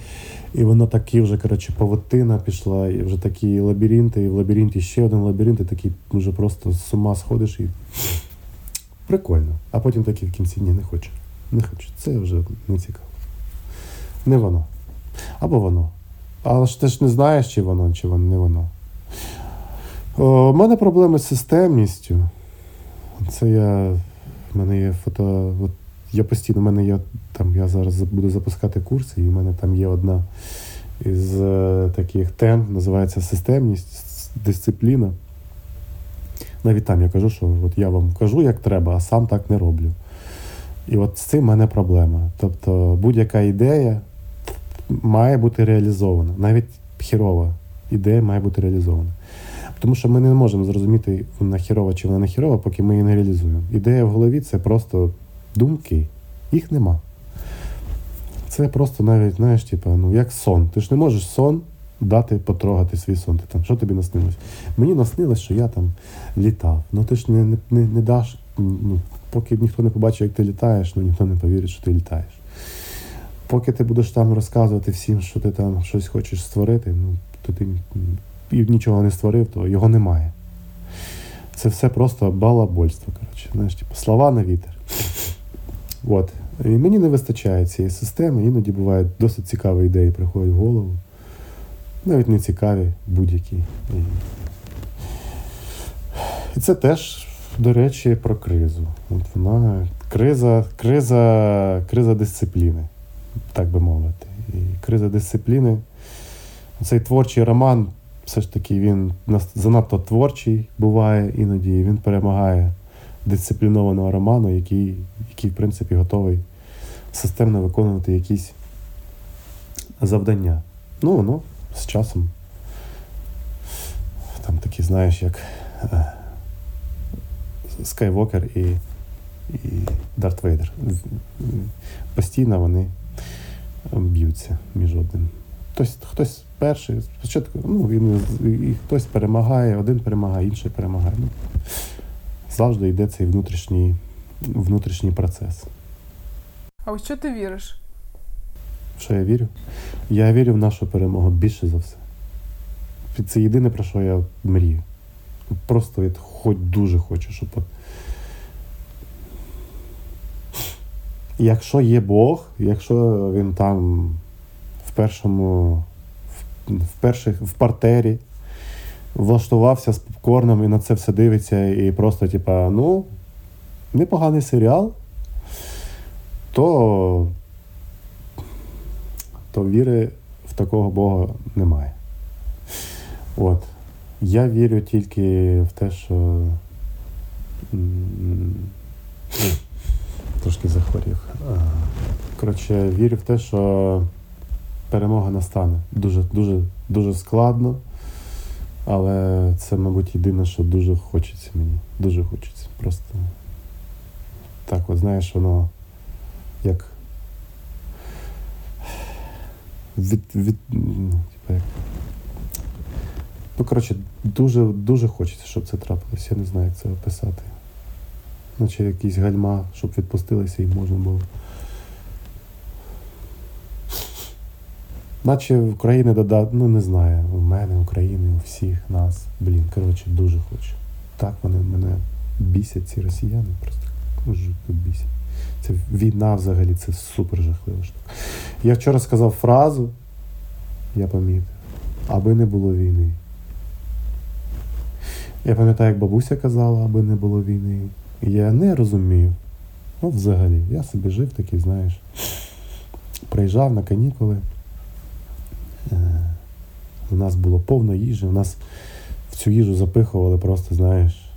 І воно такі вже, коротше, павутина пішла, і вже такі лабіринти, і в лабіринті ще один лабіринт, і такий вже просто з ума сходиш і. Прикольно. А потім такий в кінці ні, не хочу. Не хочу. Це вже не цікаво. Не воно. Або воно. Але ж ти ж не знаєш, чи воно, чи воно не воно. У мене проблеми з системністю. Це я. В мене є фото. От я постійно, в мене є там, я зараз буду запускати курси, і в мене там є одна із е, таких тем, називається системність, дисципліна. Навіть там я кажу, що от я вам кажу, як треба, а сам так не роблю. І от з цим в мене проблема. Тобто будь-яка ідея має бути реалізована. Навіть хірова ідея має бути реалізована. Тому що ми не можемо зрозуміти, вона хірова чи вона не хірова, поки ми її не реалізуємо. Ідея в голові це просто думки. Їх нема. Це просто навіть, знаєш, типу, ну, як сон. Ти ж не можеш сон дати потрогати свій сон. Ти там, Що тобі наснилось? Мені наснилось, що я там літав. Ну ти ж не не, не, не даш, ну, поки ніхто не побачить, як ти літаєш, ну ніхто не повірить, що ти літаєш. Поки ти будеш там розказувати всім, що ти там щось хочеш створити, ну, то ти нічого не створив, то його немає. Це все просто балабольство. коротше. Знаєш, типу, слова на вітер. От. І мені не вистачає цієї системи, іноді бувають досить цікаві ідеї, приходять в голову. Навіть не цікаві будь-які. І це теж, до речі, про кризу. От вона Криза криза, криза дисципліни, так би мовити. І криза дисципліни. Цей творчий роман все ж таки він занадто творчий буває іноді, він перемагає дисциплінованого роману, який, який в принципі, готовий системно виконувати якісь завдання. Ну, воно з часом. Там такі, знаєш, як Скайвокер і і Дарт Вейдер. Постійно вони б'ються між одним. Хтось хтось перший, спочатку ну, він і хтось перемагає, один перемагає, інший перемагає. Ну, Завжди йде цей внутрішній внутрішній процес. А у що ти віриш? Що я вірю? Я вірю в нашу перемогу більше за все. Це єдине, про що я мрію. Просто я хоч дуже хочу, щоб. Якщо є Бог, якщо він там в першому, в, перших, в партері влаштувався з попкорном і на це все дивиться, і просто, типа, ну, непоганий серіал, то, то віри в такого Бога немає. От. Я вірю тільки в те, що трошки захворів. Коротше, вірю в те, що перемога настане. Дуже, дуже, дуже складно. Але це, мабуть, єдине, що дуже хочеться мені. Дуже хочеться. Просто так, от знаєш, воно як від, від, типу, як Ну, коротше, дуже дуже хочеться, щоб це трапилося. Я не знаю, як це описати. Наче якісь гальма, щоб відпустилися і можна було. Наче України додати, ну не знаю, у мене, України, у всіх нас. Блін, коротше, дуже хочу. Так вони мене бісять, ці росіяни, просто жутко бісять. Це війна взагалі, це супер жахлива штука. Я вчора сказав фразу, я помітив, аби не було війни. Я пам'ятаю, як бабуся казала, аби не було війни. Я не розумів. Ну, взагалі, я собі жив такий, знаєш, приїжджав на канікули. Е, у нас було повно їжі, у нас в цю їжу запихували просто, знаєш,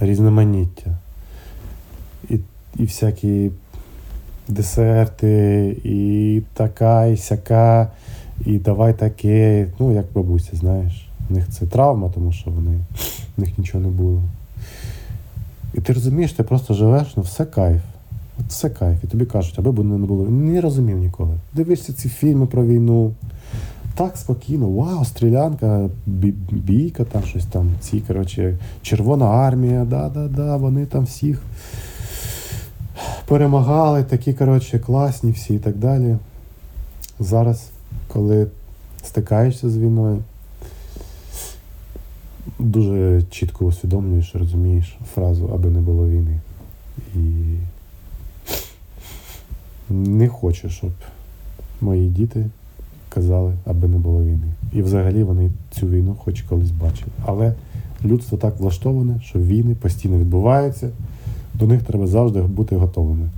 різноманіття. І і всякі десерти, і така, і сяка, і давай таке. Ну, як бабуся, знаєш. В них це травма, тому що вони, в них нічого не було. І ти розумієш, ти просто живеш, ну все кайф. От Все кайф. І тобі кажуть, аби б не було. Не розумів ніколи. Дивишся ці фільми про війну. Так спокійно, вау, стрілянка, бійка, там щось там, ці, коротше, Червона армія, да-да-да, вони там всіх перемагали, такі, коротше, класні всі і так далі. Зараз, коли стикаєшся з війною, дуже чітко усвідомлюєш, розумієш фразу, аби не було війни. І не хочу, щоб мої діти казали, аби не було війни. І взагалі вони цю війну хоч колись бачили. Але людство так влаштоване, що війни постійно відбуваються, до них треба завжди бути готовими.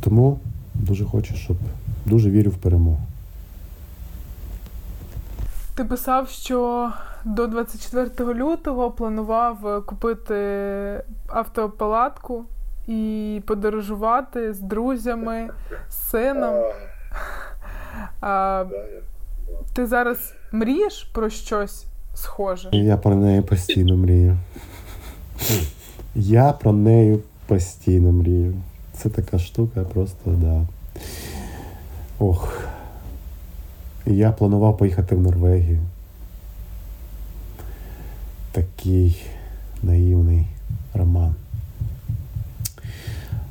Тому дуже хочу, щоб дуже вірю в перемогу. Ти писав, що до 24 лютого планував купити автопалатку і подорожувати з друзями, з сином. А, Ти зараз мрієш про щось схоже? Я про неї постійно мрію. Я про неї постійно мрію. Це така штука, просто да. Ох. Я планував поїхати в Норвегію. Такий наївний роман.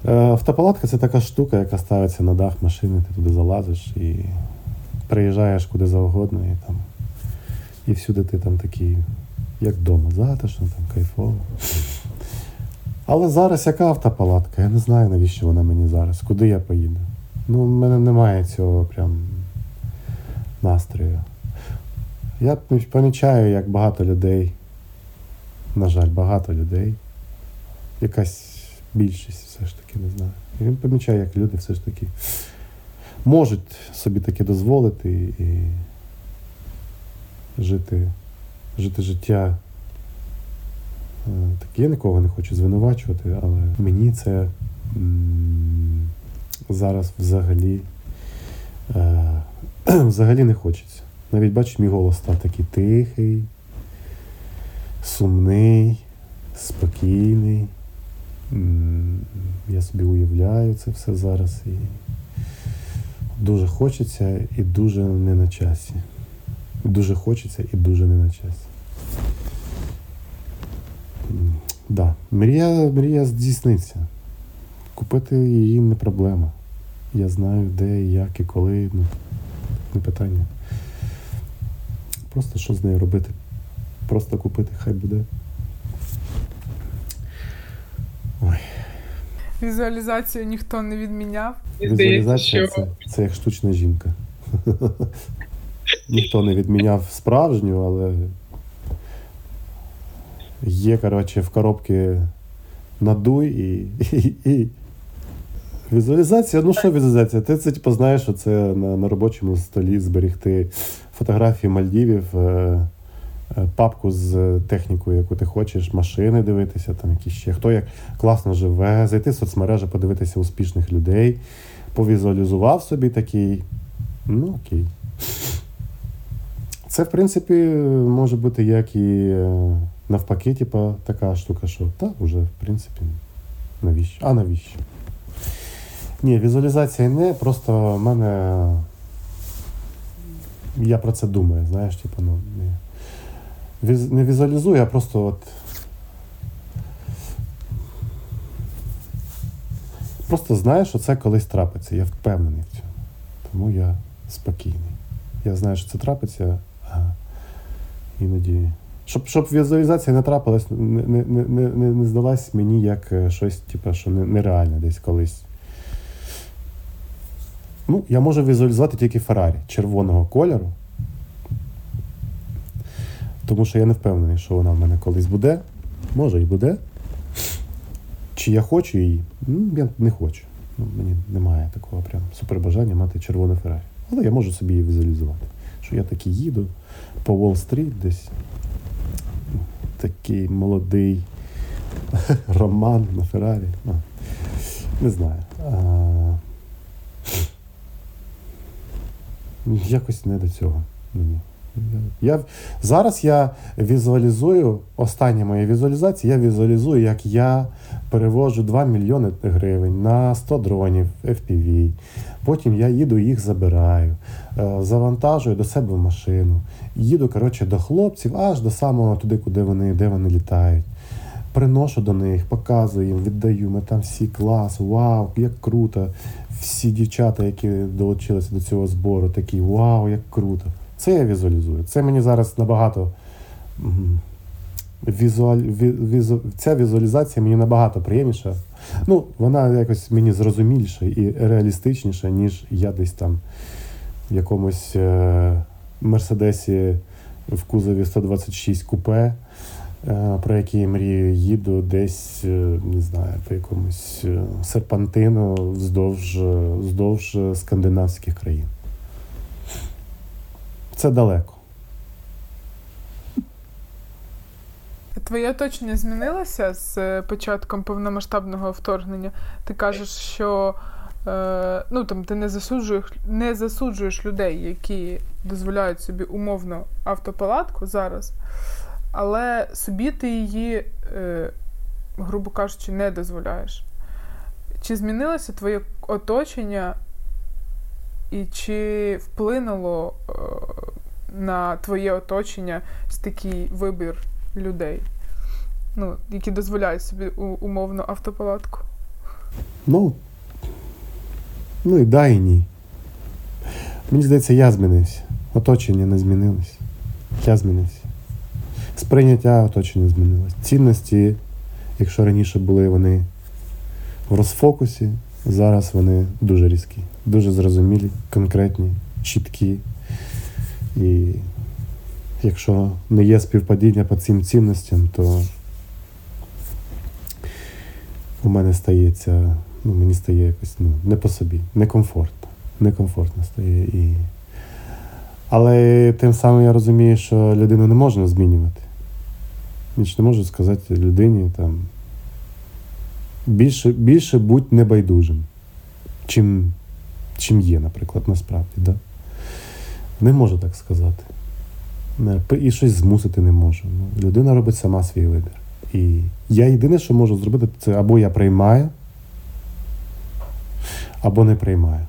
Е, автопалатка це така штука, яка ставиться на дах машини, ти туди залазиш і приїжджаєш куди завгодно, і там і всюди ти там такий, як вдома, затишно, там кайфово. Але зараз яка автопалатка? Я не знаю, навіщо вона мені зараз, куди я поїду. Ну, в мене немає цього прям настрою. Я помічаю, як багато людей, на жаль, багато людей, якась більшість все ж таки не знаю. І він помічає, як люди все ж таки можуть собі таке дозволити і жити жити життя. Е, так я нікого не хочу звинувачувати, але мені це зараз взагалі. Е взагалі не хочеться. Навіть бачиш, мій голос став такий тихий, сумний, спокійний. Я собі уявляю це все зараз. І Дуже хочеться і дуже не на часі. Дуже хочеться і дуже не на часі. Да. Мрія, мрія здійсниться. Купити її не проблема. Я знаю, де, як і коли. Ну, не питання. Просто що з нею робити? Просто купити, хай буде. Ой. Візуалізацію ніхто не відміняв. Візуалізація це, це як штучна жінка. Ніхто не відміняв справжню, але є, коротше, в коробці надуй і. і, і. Візуалізація, ну що візуалізація? Ти це типу, знаєш, що це на, на робочому столі зберігти фотографії Мальдівів, е, е, папку з технікою, яку ти хочеш, машини дивитися, там якісь ще хто як класно живе, зайти в соцмережі, подивитися успішних людей, повізуалізував собі такий. Ну окей. Це, в принципі, може бути як і е, навпаки, типу, така штука, що так, вже, в принципі, навіщо? А навіщо? Ні, візуалізація не, просто в мене. Я про це думаю, знаєш, типу, ну. Не, не візуалізую, а просто от. Просто знаю, що це колись трапиться. Я впевнений в цьому. Тому я спокійний. Я знаю, що це трапиться, а іноді. Щоб щоб візуалізація не трапилась, не не, не, не, не здалась мені як е, щось, типу, що нереальне десь колись. Ну, я можу візуалізувати тільки Феррарі червоного кольору. Тому що я не впевнений, що вона в мене колись буде. Може і буде. Чи я хочу її? Ну, я не хочу. Ну, Мені немає такого прям супербажання мати червону Феррарі. Але я можу собі її візуалізувати. Що я такий їду по Уолл-стріт десь. Такий молодий роман на Феррарі. Ну, не знаю. Якось не до цього мені. Я, Зараз я візуалізую, остання моя візуалізація, я візуалізую, як я перевожу 2 мільйони гривень на 100 дронів FPV. Потім я їду, їх забираю, е, завантажую до себе в машину. Їду коротше, до хлопців аж до самого туди, куди вони, де вони літають. Приношу до них, показую їм, віддаю. Ми там всі клас, вау, як круто. Всі дівчата, які долучилися до цього збору, такі вау, як круто. Це я візуалізую. Це мені зараз набагато. Візуаль... Візу... Ця візуалізація мені набагато приємніша. Ну, вона якось мені зрозуміліша і реалістичніша, ніж я десь там в якомусь е... Мерседесі в кузові 126 купе. Про який я мрію, їду десь, е... не знаю, по якомусь е, серпантину вздовж, вздовж скандинавських країн. Це далеко. Твоє оточення змінилося з початком повномасштабного вторгнення. Ти кажеш, що е, ну, там, ти не засуджуєш не засуджуєш людей, які дозволяють собі умовно автопалатку зараз, але собі ти її, е, грубо кажучи, не дозволяєш. Чи змінилося твоє оточення і чи вплинуло е, на твоє оточення такий вибір людей, ну, які дозволяють собі умовно автопалатку? Ну, ну і да, і ні. Мені здається, я змінився. Оточення не змінилось. Я змінився. Сприйняття оточення змінилось. Цінності, якщо раніше були вони в розфокусі, зараз вони дуже різкі дуже зрозумілі, конкретні, чіткі. І якщо не є співпадіння по цим цінностям, то у мене стається, ну, мені стає якось ну, не по собі, некомфортно. Некомфортно стає. І... Але тим самим я розумію, що людину не можна змінювати. Ніч не можу сказати людині там більше більше будь небайдужим, чим чим є, наприклад, насправді. Да? Не можу так сказати. І щось змусити не можу. Ну, Людина робить сама свій вибір. І я єдине, що можу зробити, це або я приймаю, або не приймаю.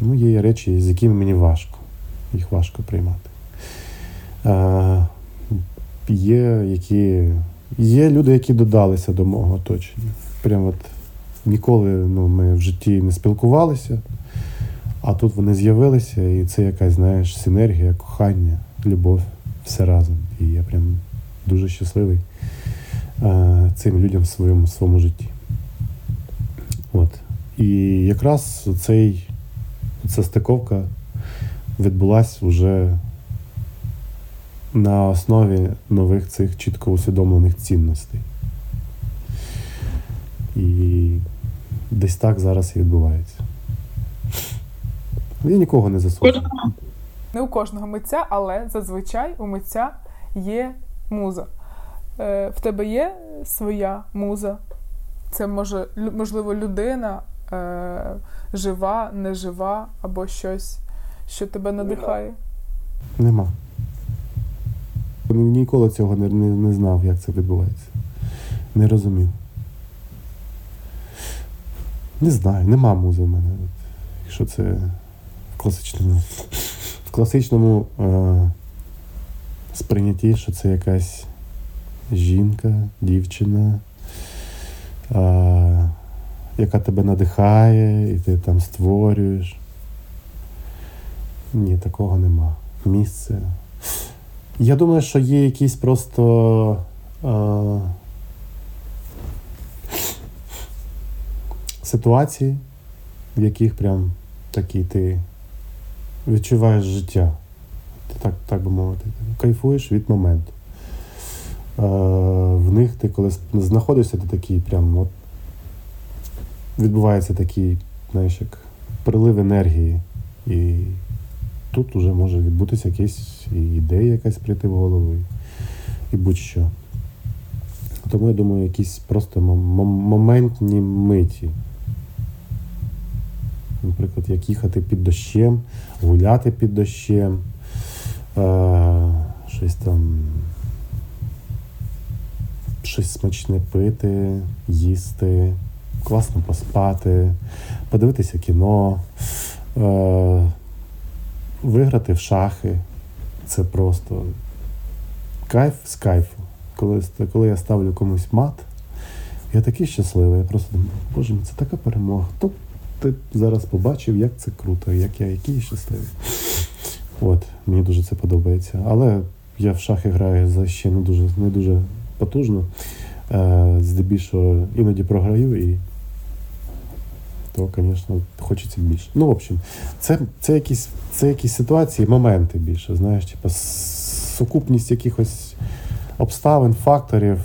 Ну, Є речі, з якими мені важко. Їх важко приймати. Є які, є люди, які додалися до мого оточення. Прямо от ніколи ну, ми в житті не спілкувалися. А тут вони з'явилися, і це якась, знаєш, синергія, кохання, любов, все разом. І я прям дуже щасливий е, цим людям в своєму своєму житті. От. І якраз цей, ця стиковка відбулася вже на основі нових цих чітко усвідомлених цінностей. І десь так зараз і відбувається. Я нікого не засуджую. Не у кожного митця, але зазвичай у митця є муза. Е, в тебе є своя муза? Це може, можливо, людина е, жива, нежива, або щось, що тебе надихає. Нема. Ніколи цього не, не, не знав, як це відбувається. Не розумів. Не знаю, нема музи в мене. Якщо це в класичному, в класичному е, сприйнятті, що це якась жінка, дівчина, е, яка тебе надихає, і ти там створюєш. Ні, такого нема. Місце. Я думаю, що є якісь просто. Е, ситуації, в яких прям такий ти відчуваєш життя. Так, так би мовити. Кайфуєш від моменту. Е, в них ти коли знаходишся, ти такий прям от відбувається такий, знаєш, як прилив енергії. І тут вже може відбутися якась ідея якась прийти в голову, і, будь-що. Тому я думаю, якісь просто мом- мом- моментні миті. Наприклад, як їхати під дощем, гуляти під дощем, е- щось там, щось смачне пити, їсти, класно поспати, подивитися кіно, е- виграти в шахи. Це просто кайф з кайфу. Коли, коли я ставлю комусь мат, я такий щасливий. Я просто думаю, боже це така перемога. Хто б ти зараз побачив, як це круто, як я який щасливий. От, мені дуже це подобається. Але я в шахи граю за ще не дуже, не дуже потужно. Е, здебільшого іноді програю і то, звісно, хочеться більше. Ну, в общем, це, це, якісь, це якісь ситуації, моменти більше, знаєш, типу, сукупність якихось обставин, факторів,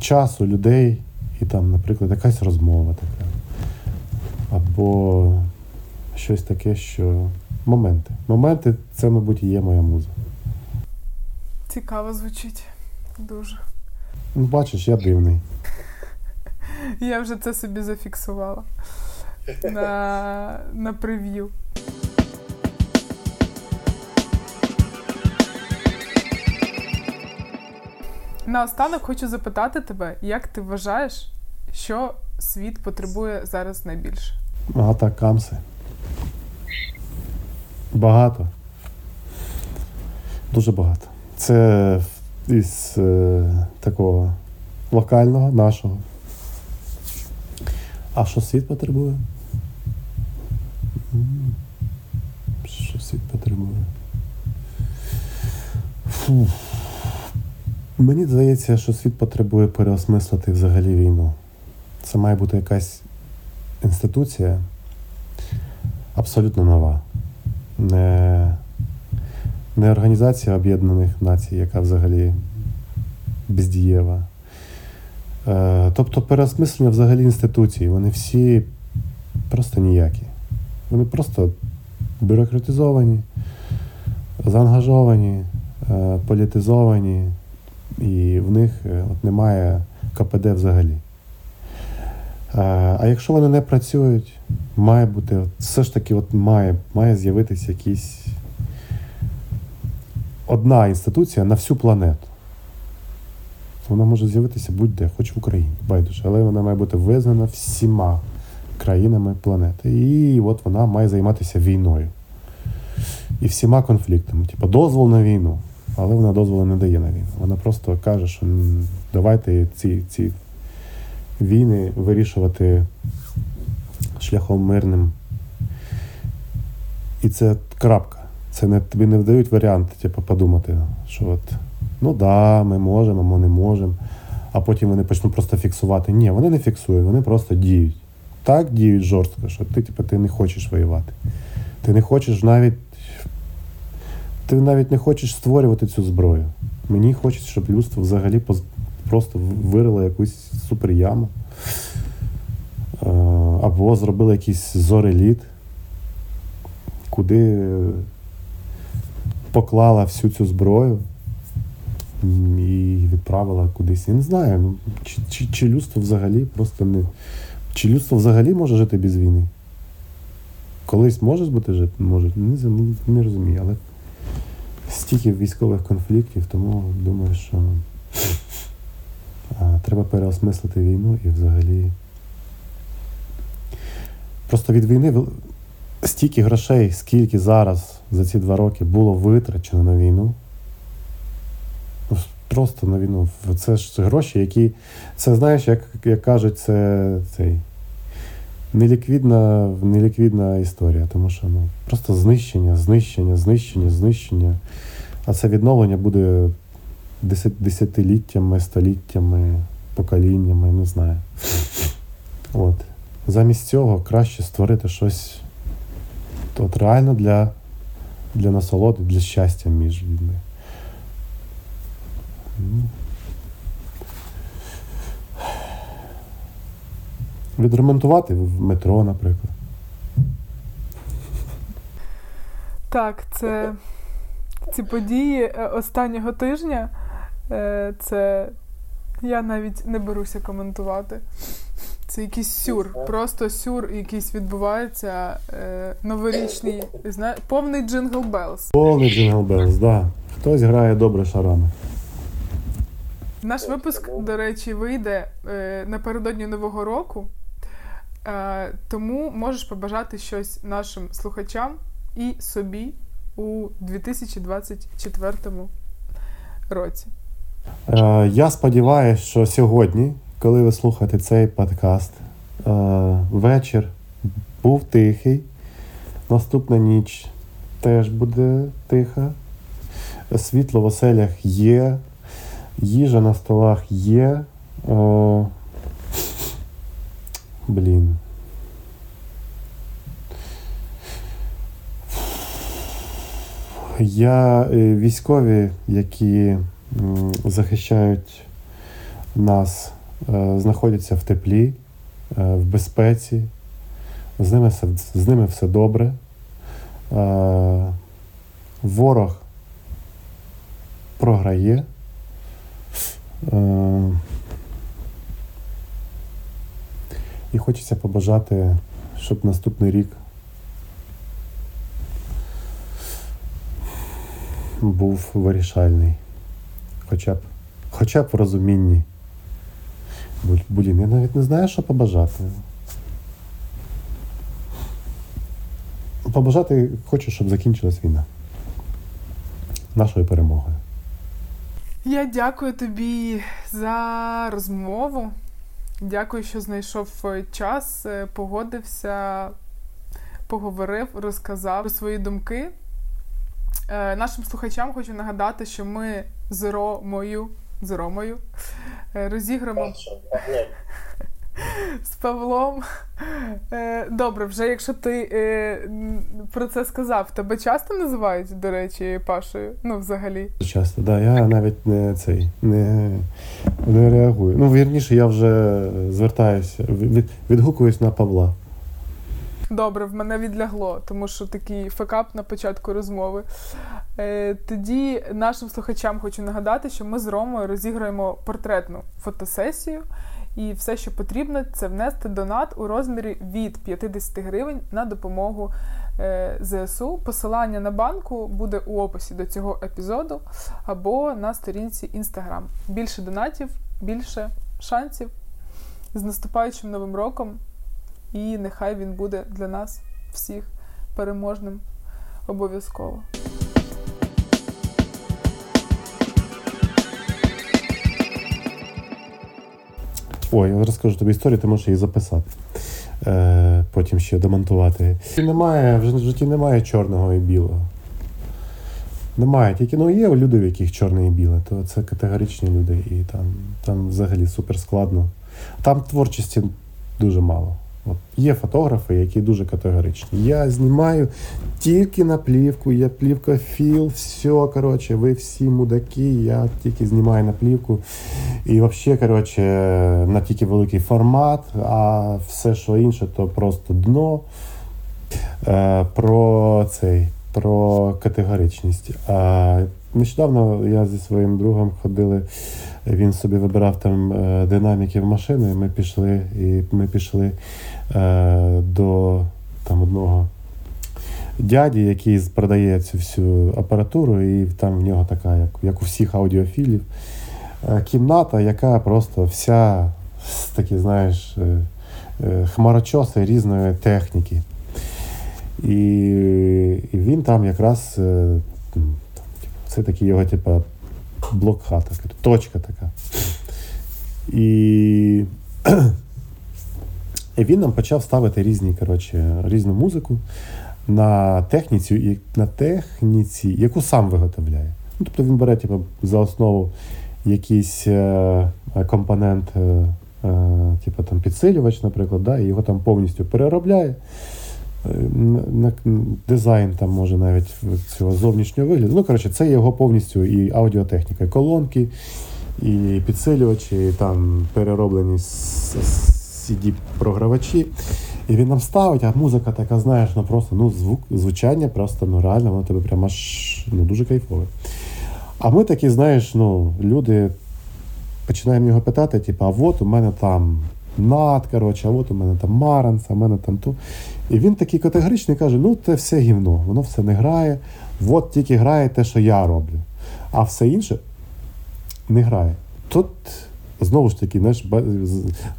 часу, людей, і там, наприклад, якась розмова така. Або щось таке, що. Моменти. Моменти це, мабуть, і є моя муза. Цікаво звучить. Дуже. Ну, бачиш, я дивний. Я вже це собі зафіксувала на, на прев'ю. Наостанок хочу запитати тебе, як ти вважаєш, що світ потребує зараз найбільше? Агата Камси. Багато. Дуже багато. Це із е, такого локального, нашого. А що світ потребує? М, Що світ потребує? Фу. Мені здається, що світ потребує переосмислити взагалі війну. Це має бути якась інституція абсолютно нова. Не, не Організація Об'єднаних Націй, яка взагалі бездієва. Е, тобто переосмислення взагалі інституцій. Вони всі просто ніякі. Вони просто бюрократизовані, заангажовані, е, політизовані, і в них е, от немає КПД взагалі. Е, А якщо вони не працюють, має бути, все ж таки, от має, має з'явитися якісь одна інституція на всю планету. Вона може з'явитися будь-де, хоч в Україні, байдуже, але вона має бути визнана всіма країнами планети. І от вона має займатися війною. І всіма конфліктами. Типу, дозвол на війну. Але вона дозволу не дає на війну. Вона просто каже, що давайте ці, ці війни вирішувати шляхом мирним. І це крапка. Це не тобі не вдають варіант, типу, подумати, що от, ну да, ми можемо, ми не можемо. А потім вони почнуть просто фіксувати. Ні, вони не фіксують, вони просто діють. Так діють жорстко, що ти, типу, ти не хочеш воювати. Ти не хочеш навіть. Ти навіть не хочеш створювати цю зброю. Мені хочеться, щоб людство взагалі просто вирило якусь суперяму. Е, Або зробило якийсь зореліт, куди поклала всю цю зброю і відправила кудись. Я не знаю, ну, чи, чи, чи людство взагалі просто не. Чи людство взагалі може жити без війни? Колись може бути жити? Може, не, не, розумію, але стільки військових конфліктів, тому думаю, що треба переосмислити війну і взагалі. Просто від війни стільки грошей, скільки зараз за ці два роки було витрачено на війну. Ну, Просто на війну. Це ж гроші, які. Це знаєш, як, як кажуть, це цей. Неліквідна, неліквідна історія, тому що ну, просто знищення, знищення, знищення, знищення. А це відновлення буде десят, десятиліттями, століттями, поколіннями, не знаю. От. Замість цього краще створити щось от реально для, для насолоди, для щастя між людьми. Відремонтувати в метро, наприклад. Так, це ці події е, останнього тижня. е, Це я навіть не беруся коментувати. Це якийсь сюр, просто сюр, якийсь відбувається. е, Новорічний, зна... повний jingle bells. Повний Jingle Белls, да. Хтось грає добре шарами. Наш випуск, до речі, вийде е, напередодні Нового року, тому можеш побажати щось нашим слухачам і собі у 2024 році. Е, я сподіваюся, що сьогодні, коли ви слухаєте цей подкаст, е, вечір був тихий. Наступна ніч теж буде тиха. Світло в оселях є, їжа на столах є. Блін. Я е, військові, які захищають нас, е, знаходяться в теплі, е, в безпеці. З ними з ними все добре. Ворог програє. Е, І хочеться побажати, щоб наступний рік був вирішальний. Хоча б, хоча б в розумінні. Блін, я навіть не знаю, що побажати. Побажати хочу, щоб закінчилась війна. Нашою перемогою. Я дякую тобі за розмову. Дякую, що знайшов е, час, е, погодився, поговорив, розказав про свої думки. Е, Нашим слухачам хочу нагадати, що ми з Ромою, з Ромою розіграємо з Павлом. Е, Добре, вже якщо ти е, про це сказав, тебе часто називають, до речі, Пашою? Ну, взагалі. Часто, да, я навіть не цей не, не реагую. Ну, вірніше, я вже звертаюся, від, відгукуюсь на Павла. Добре, в мене відлягло, тому що такий фекап на початку розмови. Е, тоді нашим слухачам хочу нагадати, що ми з Ромою розіграємо портретну фотосесію, і все, що потрібно, це внести донат у розмірі від 50 гривень на допомогу е, ЗСУ. Посилання на банку буде у описі до цього епізоду або на сторінці Instagram. Більше донатів, більше шансів. З наступаючим новим роком! І нехай він буде для нас всіх переможним обов'язково. Ой, я розкажу тобі історію, ти можеш її записати. е, потім ще демонтувати. Немає, в житті немає чорного і білого. Немає. Тільки ну, є люди, в яких чорне і біле, то це категоричні люди, і там, там взагалі супер складно. Там творчості дуже мало. От Є фотографи, які дуже категоричні. Я знімаю тільки на плівку, я плівка філ, все, коротше, ви всі мудаки, я тільки знімаю на плівку. І взагалі, коротше, на тільки великий формат, а все, що інше, то просто дно. Е, про цей, про категоричність. А нещодавно я зі своїм другом ходили. Він собі вибирав там е, динаміки в машину, і ми пішли, і ми пішли е, до там одного дяді, який продає цю всю апаратуру, і там в нього така, як, як у всіх аудіофілів, е, кімната, яка просто вся такі, знаєш, е, е, хмарочоси різної техніки. І, і він там якраз е, це такий його, типа, блок хата, точка така. І і він нам почав ставити різні, коротше, різну музику на техніці, на техніці, яку сам виготовляє. Ну, тобто він бере типу, за основу якийсь е, компонент, е, е, типу там підсилювач, наприклад, да, і його там повністю переробляє. Е, на, дизайн там може навіть цього зовнішнього вигляду. Ну, коротше, це його повністю і аудіотехніка, і колонки, і підсилювачі, і там перероблені CD-програвачі. І він нам ставить, а музика така, знаєш, ну просто ну, звук, звучання просто ну, реально, воно тебе прямо аж ну, дуже кайфове. А ми такі, знаєш, ну, люди починаємо його питати, типу, а от у мене там над, коротше, а от у мене там Маранс, а в мене там ту. І він такий категоричний каже: ну, це все гівно, воно все не грає, от тільки грає те, що я роблю. А все інше не грає. Тут знову ж таки, знаєш, в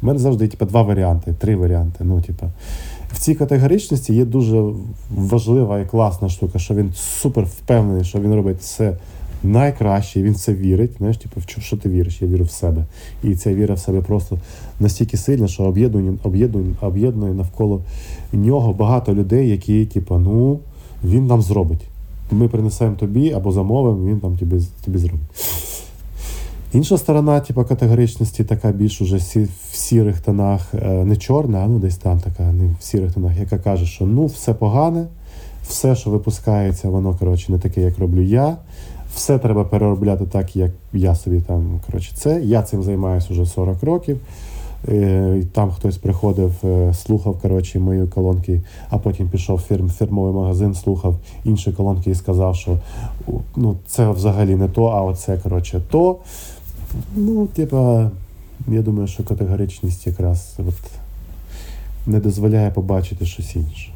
мене завжди типу, два варіанти, три варіанти. Ну, типу, в цій категоричності є дуже важлива і класна штука, що він супер впевнений, що він робить все найкраще, він це вірить. Знаєш, типу, в що ти віриш? Я вірю в себе. І ця віра в себе просто настільки сильна, що об'єднує, об'єднує, об'єднує навколо нього багато людей, які, типу, ну, він нам зробить. Ми принесемо тобі або замовимо, він там тобі, тобі зробить. Інша сторона, типу, категоричності, така більш уже в сірих тонах, е, не чорна, а ну десь там така, не в сірих тонах, яка каже, що ну все погане, все, що випускається, воно коротше не таке, як роблю я. Все треба переробляти так, як я собі там. Коротше, це. Я цим займаюся вже 40 років. Е, Там хтось приходив, е, слухав коротше, мої колонки, а потім пішов в фірм, фірмовий магазин, слухав інші колонки і сказав, що ну, це взагалі не то, а оце коротше, то. Ну, типа, я думаю, що категоричність якраз от, не дозволяє побачити щось інше.